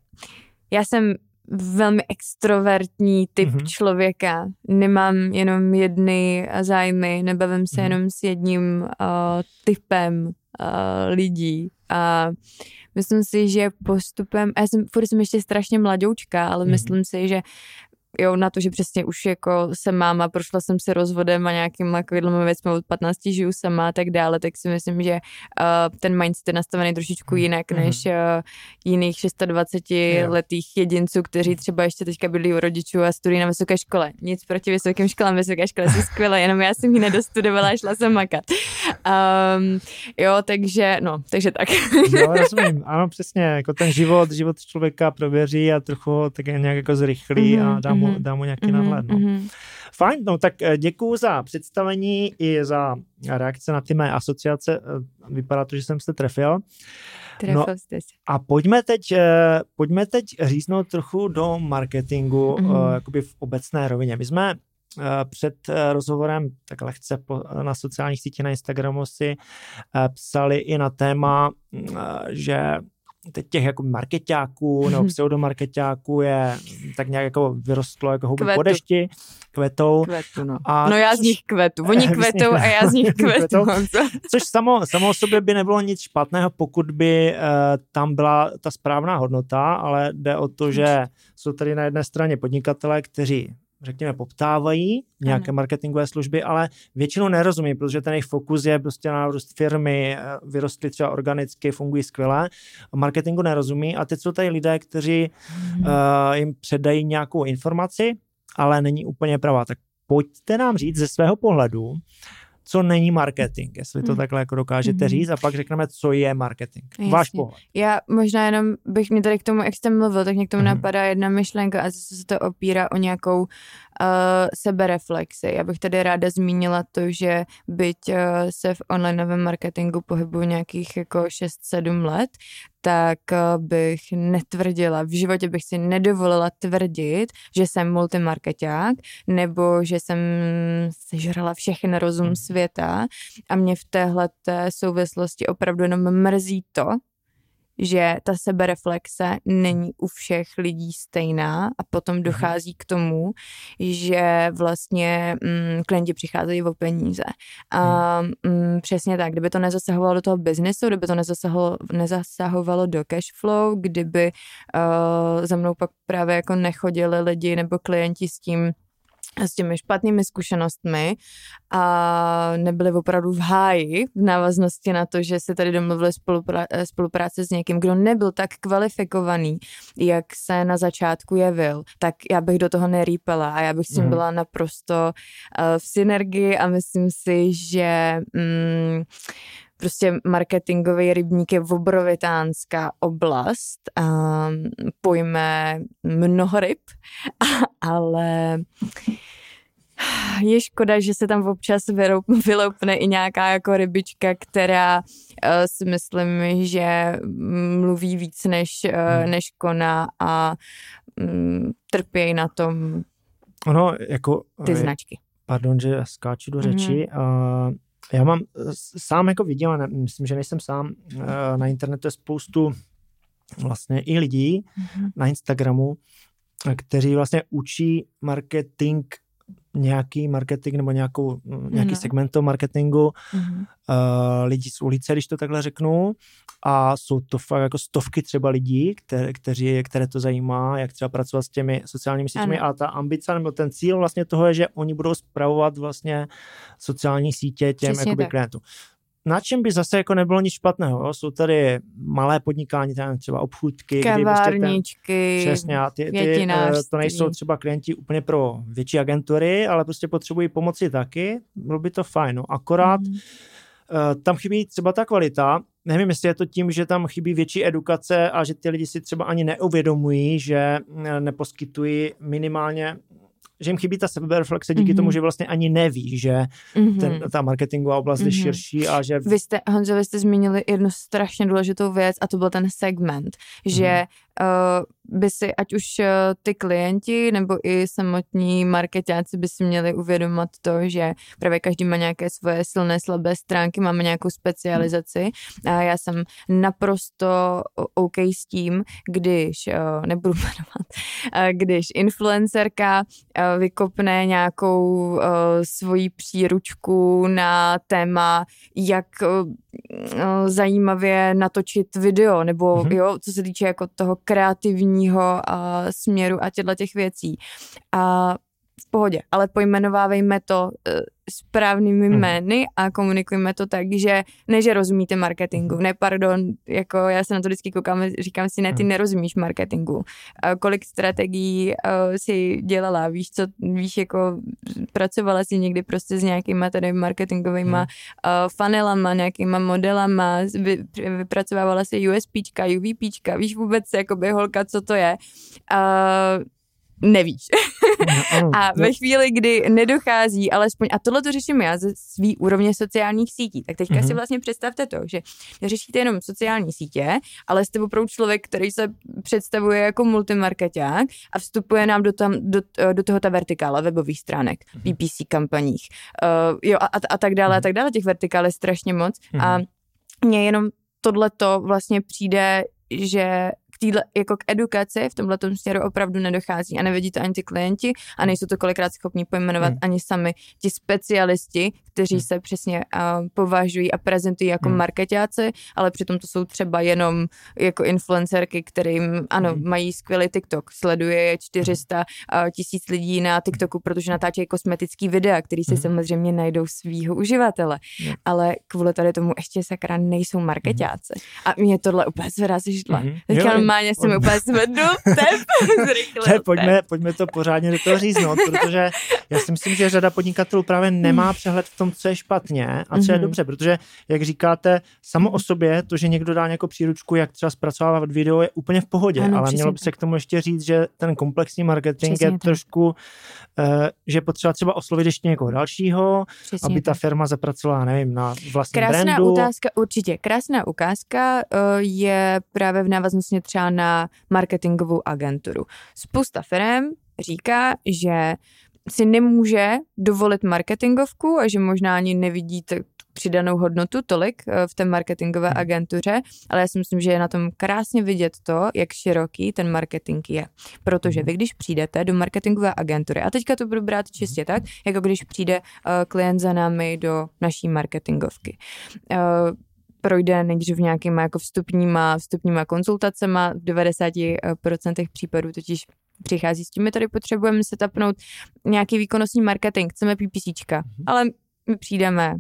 já jsem velmi extrovertní typ mm-hmm. člověka. Nemám jenom jedny zájmy, nebavím se mm-hmm. jenom s jedním uh, typem uh, lidí. A myslím si, že postupem, já jsem, furt jsem ještě strašně mladoučka, ale mm-hmm. myslím si, že jo, na to, že přesně už jako jsem máma, prošla jsem se rozvodem a nějakým takovým věcmi od 15 žiju sama a tak dále, tak si myslím, že uh, ten mindset je nastavený trošičku hmm. jinak mm-hmm. než uh, jiných 26 yeah. letých jedinců, kteří třeba ještě teďka byli u rodičů a studují na vysoké škole. Nic proti vysokým školám, vysoké školy jsou skvělé, jenom já jsem ji nedostudovala a šla jsem makat. Um, jo, takže, no, takže tak. [laughs] jo, rozumím, ano, přesně, jako ten život, život člověka prověří a trochu tak nějak jako zrychlí mm-hmm. a dá mu, mm-hmm. dá mu nějaký mm-hmm. nadhled. No. Mm-hmm. Fajn, no tak eh, děkuju za představení i za reakce na ty mé asociace. Eh, vypadá to, že jsem se trefil. Trefil no, jste se. A pojďme teď, eh, pojďme teď říznout trochu do marketingu, mm-hmm. jakoby v obecné rovině. My jsme před rozhovorem tak lehce po, na sociálních sítích na Instagramu si psali i na téma, že teď těch jako marketáků nebo pseudomarketáků je tak nějak jako vyrostlo jako houby po dešti, kvetou. Kvetu, no. A no já z nich kvetu, oni [laughs] kvetou a já z nich [laughs] kvetu. což samo, samo o sobě by nebylo nic špatného, pokud by uh, tam byla ta správná hodnota, ale jde o to, že jsou tady na jedné straně podnikatelé, kteří řekněme, poptávají nějaké ano. marketingové služby, ale většinou nerozumí, protože ten jejich fokus je prostě na růst firmy, eh, vyrostly třeba organicky, fungují skvěle, marketingu nerozumí a teď jsou tady lidé, kteří hmm. uh, jim předají nějakou informaci, ale není úplně pravá. Tak pojďte nám říct ze svého pohledu, co není marketing, jestli to hmm. takhle jako dokážete hmm. říct a pak řekneme, co je marketing. Jasně. Váš pohled. Já možná jenom bych mi tady k tomu, jak jste mluvil, tak mě k tomu hmm. napadá jedna myšlenka a zase se to opírá o nějakou uh, sebereflexy. Já bych tady ráda zmínila to, že byť uh, se v onlineovém marketingu pohybuju nějakých jako 6-7 let, tak uh, bych netvrdila, v životě bych si nedovolila tvrdit, že jsem multimarketák nebo že jsem sežrala všechny rozum hmm. světa a mě v téhle souvislosti opravdu jenom mrzí to, že ta sebereflexe není u všech lidí stejná a potom mhm. dochází k tomu, že vlastně mm, klienti přicházejí o peníze. A mhm. mm, přesně tak, kdyby to nezasahovalo do toho biznesu, kdyby to nezasahovalo, nezasahovalo do cash flow, kdyby uh, za mnou pak právě jako nechodili lidi nebo klienti s tím, s těmi špatnými zkušenostmi a nebyli opravdu v háji v návaznosti na to, že se tady domluvili spolupra- spolupráce s někým, kdo nebyl tak kvalifikovaný, jak se na začátku jevil, tak já bych do toho nerýpala a já bych s tím mm. byla naprosto uh, v synergii a myslím si, že mm, prostě marketingový rybník je obrovitánská oblast, um, pojme mnoho ryb, [laughs] ale je škoda, že se tam občas vyloupne i nějaká jako rybička, která uh, si myslím, že mluví víc než, uh, než koná a um, trpějí na tom ono, jako, ty značky. Pardon, že skáču do řeči. Mm-hmm. Já mám sám jako vidím, ale myslím, že nejsem sám, uh, na internetu je spoustu vlastně i lidí mm-hmm. na Instagramu, kteří vlastně učí marketing nějaký marketing nebo nějakou, nějaký no. segment toho marketingu mm-hmm. uh, lidí z ulice, když to takhle řeknu a jsou to fakt jako stovky třeba lidí, které, kteří, které to zajímá, jak třeba pracovat s těmi sociálními sítěmi a ta ambice nebo ten cíl vlastně toho je, že oni budou spravovat vlastně sociální sítě těm jakoby, klientům na čem by zase jako nebylo nic špatného. Jsou tady malé podnikání, tam třeba obchůdky. Kavárničky, prostě přesně, a ty, ty, eh, to nejsou třeba klienti úplně pro větší agentury, ale prostě potřebují pomoci taky. Bylo by to fajn. No. Akorát mm. tam chybí třeba ta kvalita. Nevím, jestli je to tím, že tam chybí větší edukace a že ty lidi si třeba ani neuvědomují, že eh, neposkytují minimálně že jim chybí ta sebereflexe díky mm-hmm. tomu, že vlastně ani neví, že mm-hmm. ten, ta marketingová oblast mm-hmm. je mhm. širší a že... Vy jste, Honzo, vy jste zmínili jednu strašně důležitou věc a to byl ten segment, že mm-hmm uh, by si ať už uh, ty klienti nebo i samotní marketáci by si měli uvědomit to, že právě každý má nějaké svoje silné, slabé stránky, máme nějakou specializaci. A já jsem naprosto OK s tím, když, uh, nebudu [laughs] jmenovat, když influencerka vykopne nějakou svoji příručku na téma, jak zajímavě natočit video, nebo mm-hmm. jo, co se týče jako toho kreativního uh, směru a těchto těch věcí. A v pohodě, ale pojmenovávejme to uh, správnými hmm. jmény a komunikujme to tak, že ne, že rozumíte marketingu, hmm. ne, pardon, jako já se na to vždycky koukám, říkám si, ne, ty hmm. nerozumíš marketingu. Uh, kolik strategií uh, si dělala, víš co, víš, jako pracovala si někdy prostě s nějakýma tady marketingovými hmm. uh, funnelama, nějakýma modelama, vy, vypracovávala si USPčka, UVPčka, víš vůbec, jakoby holka, co to je. Nevíš. [laughs] No, a ve chvíli, kdy nedochází, alespoň, a tohle to řeším já ze svý úrovně sociálních sítí, tak teďka mm-hmm. si vlastně představte to, že neřešíte jenom sociální sítě, ale jste opravdu člověk, který se představuje jako multimarketák a vstupuje nám do, tam, do, do toho ta vertikála webových stránek, mm-hmm. PPC kampaních, uh, jo, a, a, tak dále, mm-hmm. a mhm. tak dále, těch vertikál je strašně moc mm-hmm. a mně jenom tohle to vlastně přijde že týhle, jako k edukaci v tomhle směru opravdu nedochází a nevidí to ani ty klienti a nejsou to kolikrát schopní pojmenovat hmm. ani sami ti specialisti, kteří hmm. se přesně uh, považují a prezentují jako hmm. marketáci, ale přitom to jsou třeba jenom jako influencerky, kterým, ano, hmm. mají skvělý TikTok, sleduje je 400 uh, tisíc lidí na TikToku, protože natáčejí kosmetický videa, který si hmm. samozřejmě najdou svýho uživatele, hmm. ale kvůli tady tomu ještě sakra nejsou marketáci. Hmm. A mě tohle úplně zvedá se židla. Hmm. Teďka normálně jsem úplně zvednu tep, [laughs] zrychlil pojďme, pojďme to pořádně do toho říznout, protože já si myslím, že řada podnikatelů právě nemá hmm. přehled v tom, co je špatně a co je mm-hmm. dobře, protože, jak říkáte, samo o sobě, to, že někdo dá nějakou příručku, jak třeba zpracovávat video, je úplně v pohodě, ano, ale mělo by se k tomu ještě říct, že ten komplexní marketing přesně je tak. trošku, uh, že je potřeba třeba oslovit ještě někoho dalšího, přesně aby ta firma zapracovala, nevím, na vlastní Krásná brandu. ukázka, určitě. Krásná ukázka uh, je právě v návaznosti třeba na marketingovou agenturu. Spousta firm říká, že si nemůže dovolit marketingovku a že možná ani nevidí t- přidanou hodnotu tolik eh, v té marketingové hmm. agentuře, ale já si myslím, že je na tom krásně vidět to, jak široký ten marketing je. Protože hmm. vy, když přijdete do marketingové agentury, a teďka to budu brát čistě tak, jako když přijde uh, klient za námi do naší marketingovky. Projde nejdřív nějakýma jako vstupníma, vstupníma konzultacema, v 90% případů totiž přichází s tím, my tady potřebujeme se tapnout nějaký výkonnostní marketing, chceme PPCčka, mm-hmm. ale my přijdeme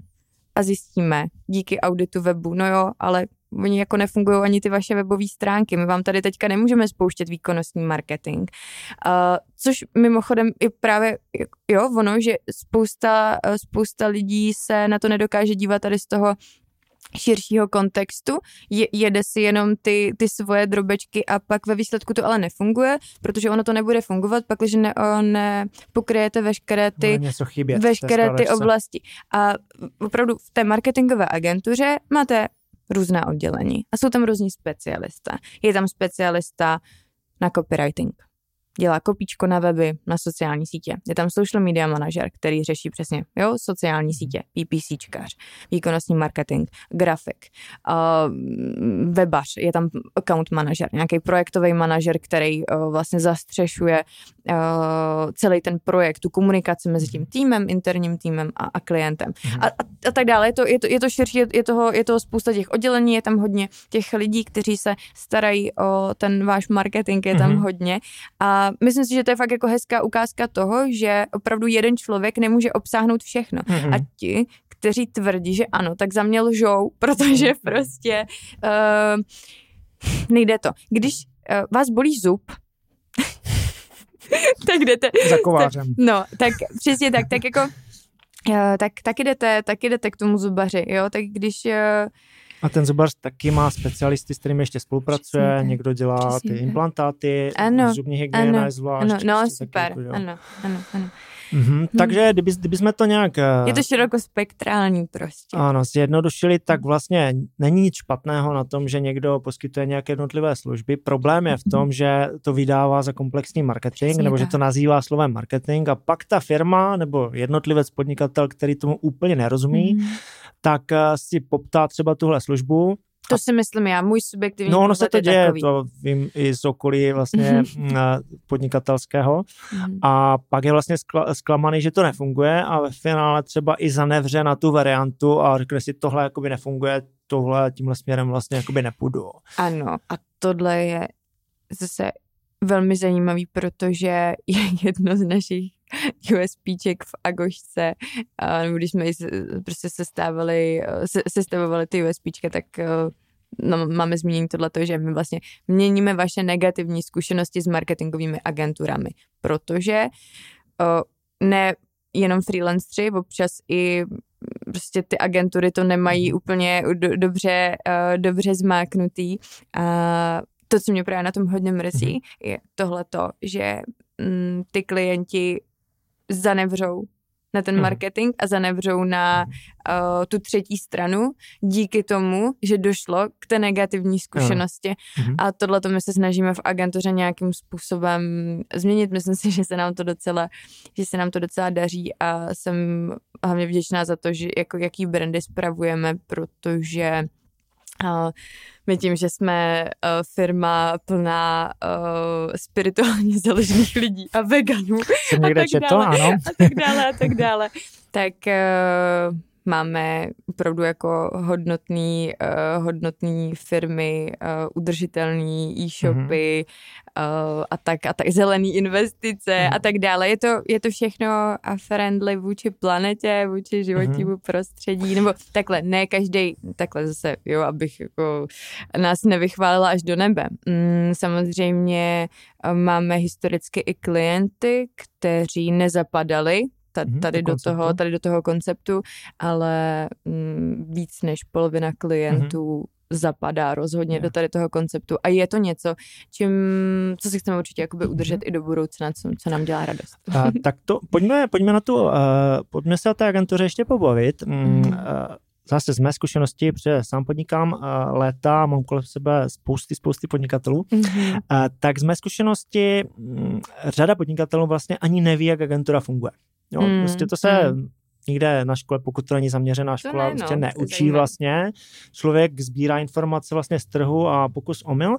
a zjistíme díky auditu webu, no jo, ale oni jako nefungují ani ty vaše webové stránky. My vám tady teďka nemůžeme spouštět výkonnostní marketing. Uh, což mimochodem i právě, jo, ono, že spousta, spousta lidí se na to nedokáže dívat tady z toho širšího kontextu, je, jede si jenom ty, ty svoje drobečky a pak ve výsledku to ale nefunguje, protože ono to nebude fungovat, pak, když ne, ne pokryjete veškeré ty, chybět, veškeré ty oblasti. A opravdu v té marketingové agentuře máte různá oddělení a jsou tam různí specialisté. Je tam specialista na copywriting, dělá kopíčko na weby, na sociální sítě. Je tam social media manažer, který řeší přesně jo, sociální sítě, PPCčkař, výkonnostní marketing, grafik, uh, webař, je tam account manažer, nějaký projektový manažer, který uh, vlastně zastřešuje uh, celý ten projekt, tu komunikaci mezi tím týmem, interním týmem a, a klientem. Mhm. A, a, a tak dále. Je to, je to, je to širší, je, je, toho, je toho spousta těch oddělení, je tam hodně těch lidí, kteří se starají o ten váš marketing, je tam mm-hmm. hodně. A myslím si, že to je fakt jako hezká ukázka toho, že opravdu jeden člověk nemůže obsáhnout všechno. Mm-hmm. A ti, kteří tvrdí, že ano, tak za mě lžou, [laughs] protože mhm. prostě uh, nejde to. Když uh, vás bolí zub, [laughs] tak jdete. Za kovářem. Tak, [laughs] no, tak přesně tak, tak jako uh, tak, tak jdete, tak jdete k tomu zubaři, jo, tak když uh, a ten zubař taky má specialisty, s kterými ještě spolupracuje, Přesně, někdo dělá Přesně, ty implantáty, ano, zubní hygiena ano, je zvlášť. Ano, no, super, jako, ano, ano, ano. Mm-hmm, hmm. Takže kdyby, kdyby jsme to nějak... Eh, je to širokospektrální prostě. Ano, zjednodušili, tak vlastně není nic špatného na tom, že někdo poskytuje nějaké jednotlivé služby. Problém je v tom, mhm. že to vydává za komplexní marketing, Přesně nebo tak. že to nazývá slovem marketing a pak ta firma nebo jednotlivec podnikatel, který tomu úplně nerozumí, mm tak eh, si poptá třeba tuhle službu. To si myslím já, můj subjektivní No ono se to děje, takový. to vím i z okolí vlastně mm podnikatelského mm a pak je vlastně skla, zklamaný, že to nefunguje a ve finále třeba i zanevře na tu variantu a řekne si tohle jakoby nefunguje, tohle tímhle směrem vlastně jakoby nepůjdu. Ano a tohle je zase velmi zajímavý, protože je [laughs] jedno z našich [laughs] USPček v Agošce, nebo když jsme prostě sestávali, se, sestavovali ty USPčka, tak no, máme zmínění tohleto, že my vlastně měníme vaše negativní zkušenosti s marketingovými agenturami, protože ne jenom freelancři, občas i prostě ty agentury to nemají mhm. úplně do, dobře, dobře zmáknutý a to, co mě právě na tom hodně mrzí, mm-hmm. je tohleto, že mm, ty klienti zanevřou na ten mhm. marketing a zanevřou na uh, tu třetí stranu díky tomu, že došlo k té negativní zkušenosti. Mm-hmm. A tohle to my se snažíme v agentuře nějakým způsobem změnit. Myslím si, že se nám to docela, že se nám to docela daří a jsem hlavně vděčná za to, že jako jaký brandy spravujeme, protože my tím, že jsme uh, firma plná uh, spirituálně [laughs] založených lidí a veganů Jsem a tak četl, dále, ano. a tak dále a tak dále, tak uh, máme opravdu jako hodnotný, uh, hodnotný firmy, uh, udržitelný e-shopy mm-hmm. uh, a tak a tak zelený investice mm-hmm. a tak dále. Je to, je to všechno a friendly vůči planetě, vůči životnímu mm-hmm. prostředí, nebo takhle, ne každý, takhle zase, jo, abych jako nás nevychválila až do nebe. Mm, samozřejmě máme historicky i klienty, kteří nezapadali Mhm, tady, do toho, tady do toho konceptu, ale mm, víc než polovina klientů mm-hmm zapadá rozhodně yeah. do tady toho konceptu a je to něco, čím, co si chceme určitě jakoby udržet mm-hmm. i do budoucna, co, co nám dělá radost. A, tak to, pojďme, pojďme na tu, uh, pojďme se o té agentuře ještě pobavit. Mm, uh, zase z mé zkušenosti, protože sám podnikám uh, léta, mám kolem sebe spousty, spousty podnikatelů, mm-hmm. tak z mé zkušenosti um, řada podnikatelů vlastně ani neví, jak agentura funguje. Jo, mm, prostě to se mm. nikde na škole, pokud to není zaměřená škola, ne, prostě no, neučí vlastně. Člověk sbírá informace vlastně z trhu a pokus omyl.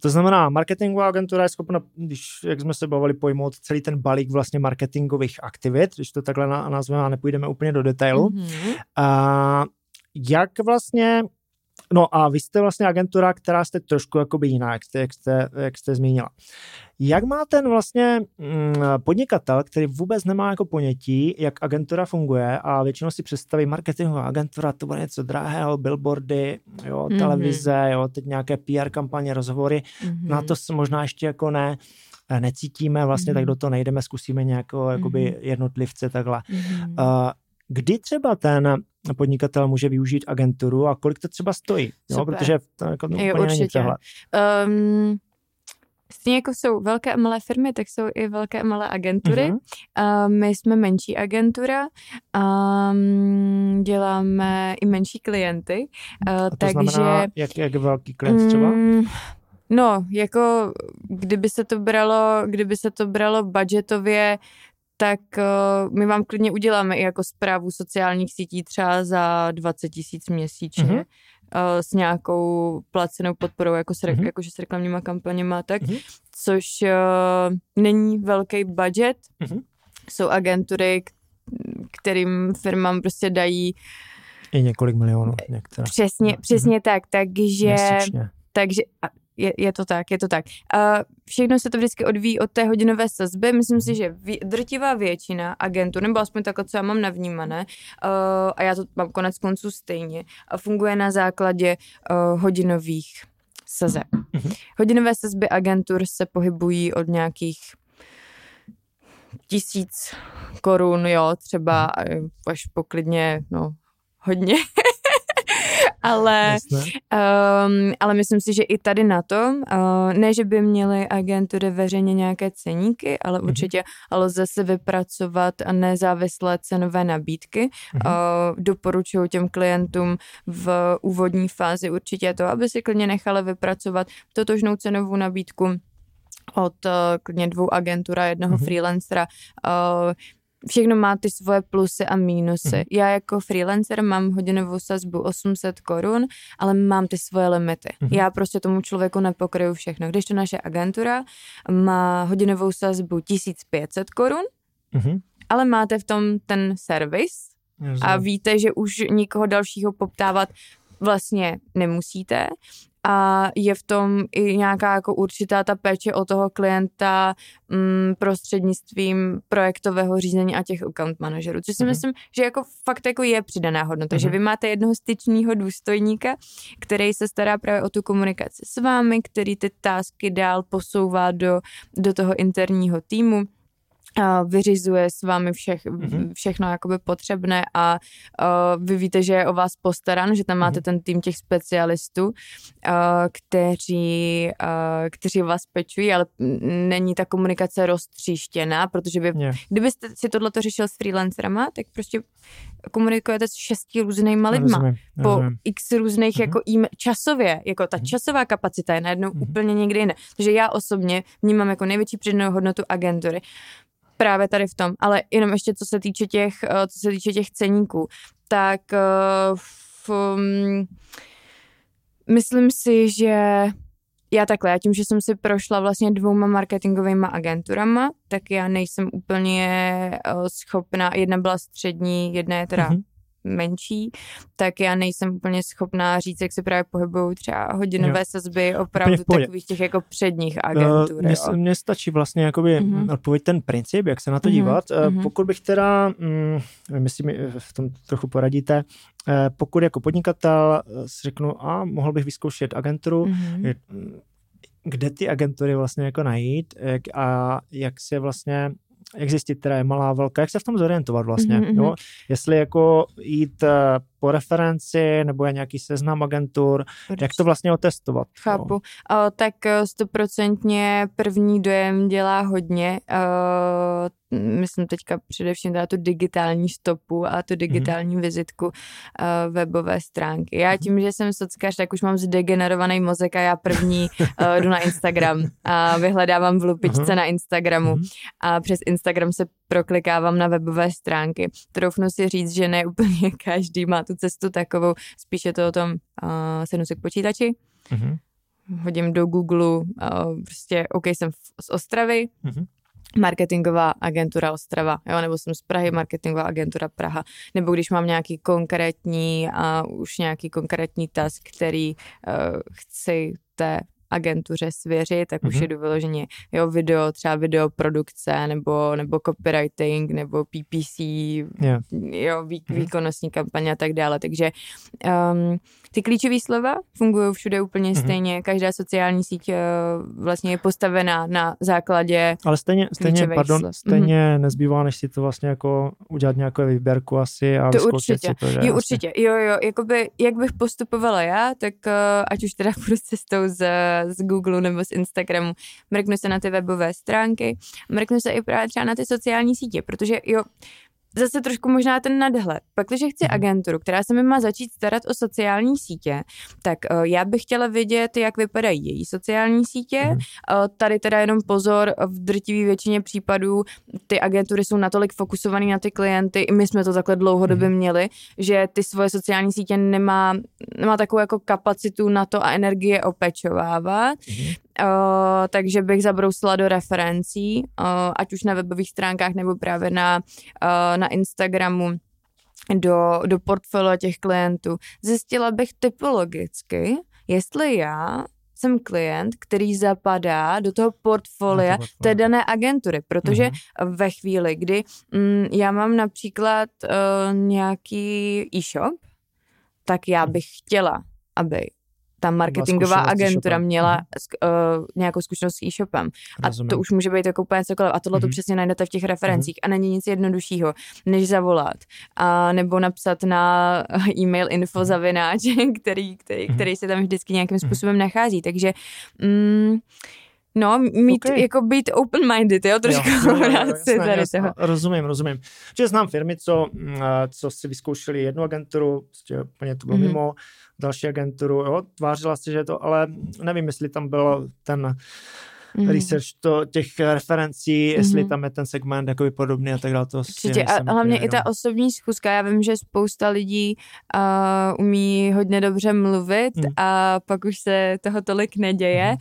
To znamená, marketingová agentura je schopna, když, jak jsme se bavili, pojmout celý ten balík vlastně marketingových aktivit, když to takhle nazveme a nepůjdeme úplně do detailu. Mm-hmm. A jak vlastně No a vy jste vlastně agentura, která jste trošku jakoby jiná, jak jste, jak jste, jak jste zmínila. Jak má ten vlastně mm, podnikatel, který vůbec nemá jako ponětí, jak agentura funguje a většinou si představí marketingová agentura, to bude něco drahého, billboardy, jo, mm-hmm. televize, jo, teď nějaké PR kampaně, rozhovory, mm-hmm. na to možná ještě jako ne, necítíme vlastně, mm-hmm. tak do toho nejdeme, zkusíme nějakou jakoby mm-hmm. jednotlivce takhle. Mm-hmm. Uh, kdy třeba ten podnikatel může využít agenturu a kolik to třeba stojí, jo? protože to jako jo, úplně není. Um, Stejně jako jsou velké a malé firmy, tak jsou i velké a malé agentury. Uh-huh. Uh, my jsme menší agentura, um, děláme i menší klienty. Uh, a to takže, znamená, jak, jak velký klient třeba? Um, no, jako kdyby se to bralo, kdyby se to bralo budgetově, tak uh, my vám klidně uděláme i jako zprávu sociálních sítí třeba za 20 tisíc měsíčně mm-hmm. uh, s nějakou placenou podporou, jako s, mm-hmm. jakože s reklamníma kampaněma, tak, mm-hmm. což uh, není velký budget. Mm-hmm. Jsou agentury, kterým firmám prostě dají i několik milionů některé. Přesně, mm-hmm. přesně tak, takže... Měsíčně. Takže je, je to tak, je to tak. A všechno se to vždycky odvíjí od té hodinové sazby. Myslím si, že vý, drtivá většina agentů, nebo aspoň takhle, co já mám navnímané, uh, a já to mám konec konců stejně, a funguje na základě uh, hodinových sazeb. Mm-hmm. Hodinové sazby agentur se pohybují od nějakých tisíc korun, jo, třeba mhm. až poklidně, no, hodně [laughs] ale, um, ale myslím si, že i tady na tom, uh, ne, že by měly agentury veřejně nějaké ceníky, ale mm-hmm. určitě lze se vypracovat nezávislé cenové nabídky. Mm-hmm. Uh, doporučuji těm klientům v úvodní fázi určitě to, aby si klidně nechali vypracovat totožnou cenovou nabídku od uh, klidně dvou agentur a jednoho mm-hmm. freelancera. Uh, všechno má ty svoje plusy a mínusy. Mm. Já jako freelancer mám hodinovou sazbu 800 korun, ale mám ty svoje limity. Mm. Já prostě tomu člověku nepokryju všechno. Když to naše agentura má hodinovou sazbu 1500 korun, mm. ale máte v tom ten servis a víte, že už nikoho dalšího poptávat vlastně nemusíte a je v tom i nějaká jako určitá ta péče o toho klienta mm, prostřednictvím projektového řízení a těch account manažerů, což si mm-hmm. myslím, že jako fakt jako je přidaná hodnota, mm-hmm. že vy máte jednoho styčního důstojníka, který se stará právě o tu komunikaci s vámi, který ty tásky dál posouvá do, do toho interního týmu vyřizuje s vámi všech, mm-hmm. všechno jakoby potřebné a uh, vy víte, že je o vás postaran, že tam máte mm-hmm. ten tým těch specialistů, uh, kteří, uh, kteří vás pečují, ale není ta komunikace roztříštěná, protože vy, yeah. kdybyste si tohleto řešil s freelancerama, tak prostě komunikujete s šesti různýma lidma rozumím, po rozumím. x různých mm-hmm. jako email, časově, jako ta časová kapacita je najednou mm-hmm. úplně někde jiné. Takže já osobně vnímám jako největší přidanou hodnotu agentury právě tady v tom. Ale jenom ještě co se týče těch, eh, co se týče těch ceníků, tak eh, v, mm, myslím si, že já takhle, já tím, že jsem si prošla vlastně dvouma marketingovými agenturama, tak já nejsem úplně schopná, jedna byla střední, jedna je teda mm-hmm menší, tak já nejsem úplně schopná říct, jak se právě pohybují třeba hodinové jo. sazby opravdu takových těch jako předních agentur. Mně, mně stačí vlastně jakoby mm-hmm. odpověď ten princip, jak se na to mm-hmm. dívat. Mm-hmm. Pokud bych teda, mm, myslím, v tom trochu poradíte, eh, pokud jako podnikatel si řeknu, a mohl bych vyzkoušet agenturu, mm-hmm kde ty agentury vlastně jako najít a jak se vlastně jak zjistit, která je malá, velká, jak se v tom zorientovat vlastně, mm-hmm. jo? jestli jako jít eh, po referenci nebo je nějaký seznam agentur, Určitě. jak to vlastně otestovat. Chápu. O, tak eh, stoprocentně první dojem dělá hodně. O, myslím teďka především teda tu digitální stopu a tu digitální mm-hmm. vizitku uh, webové stránky. Já mhm. tím, že jsem sockař, tak už mám zdegenerovaný mozek a já první uh, jdu na Instagram a vyhledávám v lupičce uh-huh. na Instagramu uh-huh. a přes Instagram se proklikávám na webové stránky. Troufnu si říct, že ne úplně [laughs] každý má tu cestu takovou, spíše to o tom uh, sednu si k počítači, uh-huh. hodím do Google, uh, prostě OK, jsem z Ostravy, uh-huh marketingová agentura Ostrava, jo, nebo jsem z Prahy, marketingová agentura Praha, nebo když mám nějaký konkrétní a už nějaký konkrétní task, který uh, chci té agentuře svěřit, tak mm-hmm. už mhm. jdu vyloženě jo, video, třeba videoprodukce, nebo, nebo copywriting, nebo PPC, yeah. jo, vý, mm-hmm. výkonnostní kampaně a tak dále. Takže um, ty klíčové slova fungují všude úplně mm-hmm. stejně. Každá sociální síť uh, vlastně je postavená na základě Ale stejně, stejně pardon, slov. stejně mm-hmm. nezbývá, než si to vlastně jako udělat nějakou výběrku asi a to určitě. si to, že jo, určitě. Jo, jo, jakoby, jak bych postupovala já, tak uh, ať už teda [laughs] půjdu cestou z, z Google nebo z Instagramu, mrknu se na ty webové stránky, mrknu se i právě třeba na ty sociální sítě, protože jo, zase trošku možná ten nadhled. Pak, když chci mhm. agenturu, která se mi má začít starat o sociální sítě, tak uh, já bych chtěla vědět, jak vypadají její sociální sítě. Mm. Uh, tady teda jenom pozor, v drtivé většině případů ty agentury jsou natolik fokusované na ty klienty, i my jsme to takhle dlouhodobě mm. měli, že ty svoje sociální sítě nemá, nemá takovou jako kapacitu na to a energie opečovávat. Mm. Uh, takže bych zabrousila do referencí, uh, ať už na webových stránkách nebo právě na, uh, na Instagramu do, do portfolia těch klientů. Zjistila bych typologicky, jestli já jsem klient, který zapadá do toho portfolia té dané agentury, protože mm-hmm. ve chvíli, kdy mm, já mám například uh, nějaký e-shop, tak já mhm. bych chtěla, aby ta marketingová agentura měla uh, nějakou zkušenost s e-shopem. Rozumím. A to už může být jako úplně cokoliv. A tohle mm-hmm. to přesně najdete v těch referencích. Mm-hmm. A není nic jednoduššího, než zavolat. A nebo napsat na [laughs] e-mail info mhm. zavináč, [laughs] který, který, mm-hmm. který se tam vždycky nějakým mhm. způsobem nachází. Takže mm, No, mít, okay. jako být open-minded, jo, trošku jo, jo, [laughs] jo, jasné, tady jasné, toho. Rozumím, rozumím. Že znám firmy, co, mm, co si vyzkoušeli jednu agenturu, prostě úplně to bylo mm-hmm. mimo, další agenturu, jo, tvářila se, že to, ale nevím, jestli tam byl ten mm-hmm. research to, těch referencí, mm-hmm. jestli tam je ten segment jako podobný a tak dále. To Určitě a hlavně i ta osobní zkuska. Já vím, že spousta lidí uh, umí hodně dobře mluvit mm. a pak už se toho tolik neděje, mm.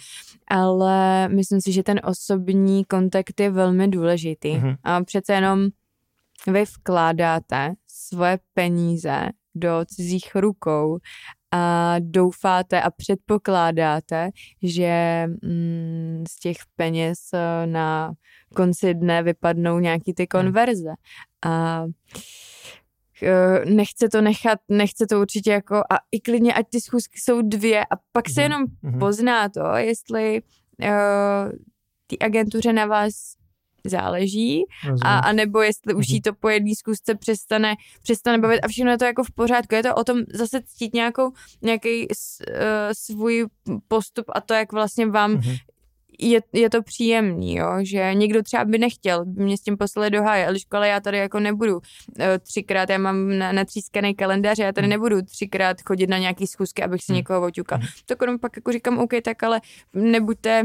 ale myslím si, že ten osobní kontakt je velmi důležitý. Mm. A přece jenom vy vkládáte svoje peníze do cizích rukou a doufáte a předpokládáte, že mm, z těch peněz eh, na konci dne vypadnou nějaký ty hmm. konverze. A eh, nechce to nechat, nechce to určitě jako, a i klidně, ať ty schůzky jsou dvě a pak se mhm. jenom mm-hmm. pozná to, jestli uh, ty agentuře na vás záleží, a, a nebo jestli už jí mhm. to po jedné zkusce přestane, přestane bavit a všechno je to jako v pořádku. Je to o tom zase cítit nějakou, nějaký uh, svůj postup a to, jak vlastně vám mm-hmm je, je to příjemný, jo, že někdo třeba by nechtěl, by mě s tím poslali do háje, ale ale já tady jako nebudu uh, třikrát, já mám na, natřískaný kalendář, já tady mhm. nebudu třikrát chodit na nějaký schůzky, abych si někoho oťukal. To pak jako říkám, OK, tak ale nebuďte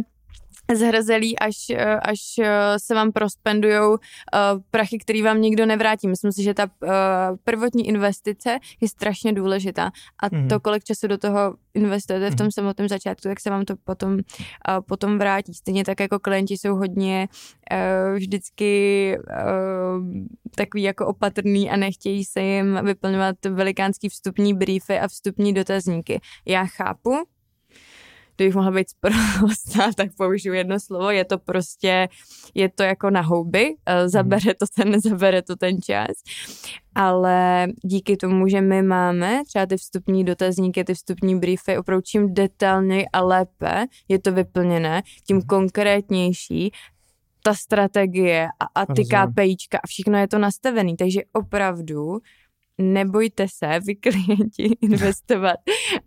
zhrzelí, až, až se vám prospendujou uh, prachy, které vám nikdo nevrátí. Myslím si, že ta prvotní investice je strašně důležitá a mm. to, kolik času do toho investujete v tom mm. samotném začátku, tak se vám to potom, potom vrátí. Stejně tak jako klienti jsou hodně vždycky takový jako opatrný a nechtějí se jim vyplňovat velikánský vstupní briefy a vstupní dotazníky. Já chápu, kdybych mohla být sprostá, [laughs] tak použiju jedno slovo, je to prostě, je to jako na houby, eh, zabere to ten, [laughs] nezabere to ten čas, ale díky tomu, že my máme třeba ty vstupní dotazníky, ty vstupní briefy, opravdu čím detailněji a lépe je to vyplněné, tím mhm. konkrétnější ta strategie a, a ty KPIčka a všechno je to nastavené, takže opravdu nebojte se, vy klienti, [laughs] investovat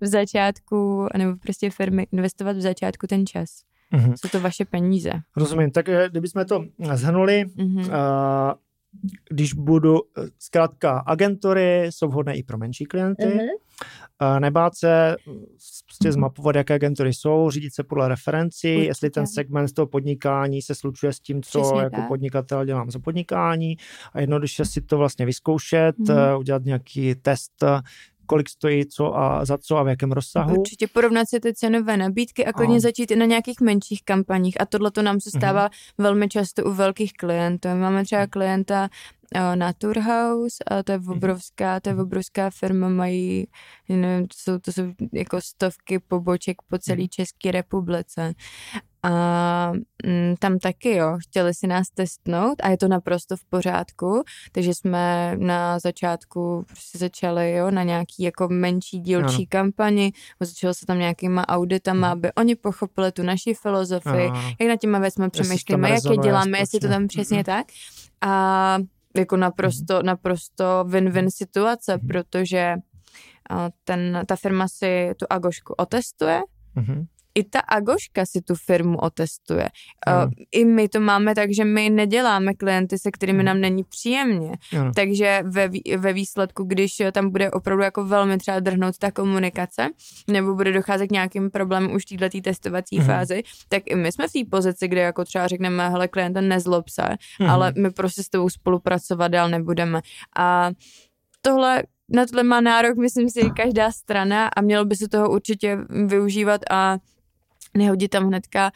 v začátku, nebo prostě firmy investovat v začátku ten čas. Mm-hmm. Jsou to vaše peníze. Rozumím. Tak eh, kdybychom to zhrnuli, mm-hmm. uh, když budu, eh, zkrátka agentury jsou vhodné i pro menší klienty, mm-hmm. Nebát se prostě zmapovat, jaké agentury jsou, řídit se podle referenci, Určitě. jestli ten segment toho podnikání se slučuje s tím, co Přesně jako tak. podnikatel dělám za podnikání a jednoduše si to vlastně vyzkoušet, mm-hmm. udělat nějaký test, kolik stojí co a za co a v jakém rozsahu. Určitě porovnat si ty cenové nabídky a klidně a... začít i na nějakých menších kampaních a tohle to nám se stává uh-huh. velmi často u velkých klientů. Máme třeba klienta uh, Naturhaus a to je mhm. obrovská, to je mhm. obrovská firma, mají, nevím, to jsou, to jsou jako stovky poboček po celé České republice a mm, tam taky, jo, chtěli si nás testnout a je to naprosto v pořádku, takže jsme na začátku prostě začali, jo, na nějaký jako menší dílčí ano. kampani, začalo se tam nějakýma auditama, hmm. aby oni pochopili tu naši filozofii, ano. jak na těma věcmi přemýšlíme, jak je děláme, jestli to tam přesně hmm. tak. A jako naprosto, hmm. naprosto win-win situace, hmm. protože ten, ta firma si tu Agošku otestuje, mm-hmm i ta Agoška si tu firmu otestuje. Uh, I my to máme tak, že my neděláme klienty, se kterými mm. nám není příjemně. Ano. Takže ve, ve výsledku, když tam bude opravdu jako velmi třeba drhnout ta komunikace, nebo bude docházet k nějakým problémům už v této testovací mm. fázi, tak i my jsme v té pozici, kde jako třeba řekneme, hele klienta nezlob se, mm. ale my prostě s tebou spolupracovat dál nebudeme. A tohle na tohle má nárok, myslím si, každá strana a mělo by se toho určitě využívat a nehodit tam hnedka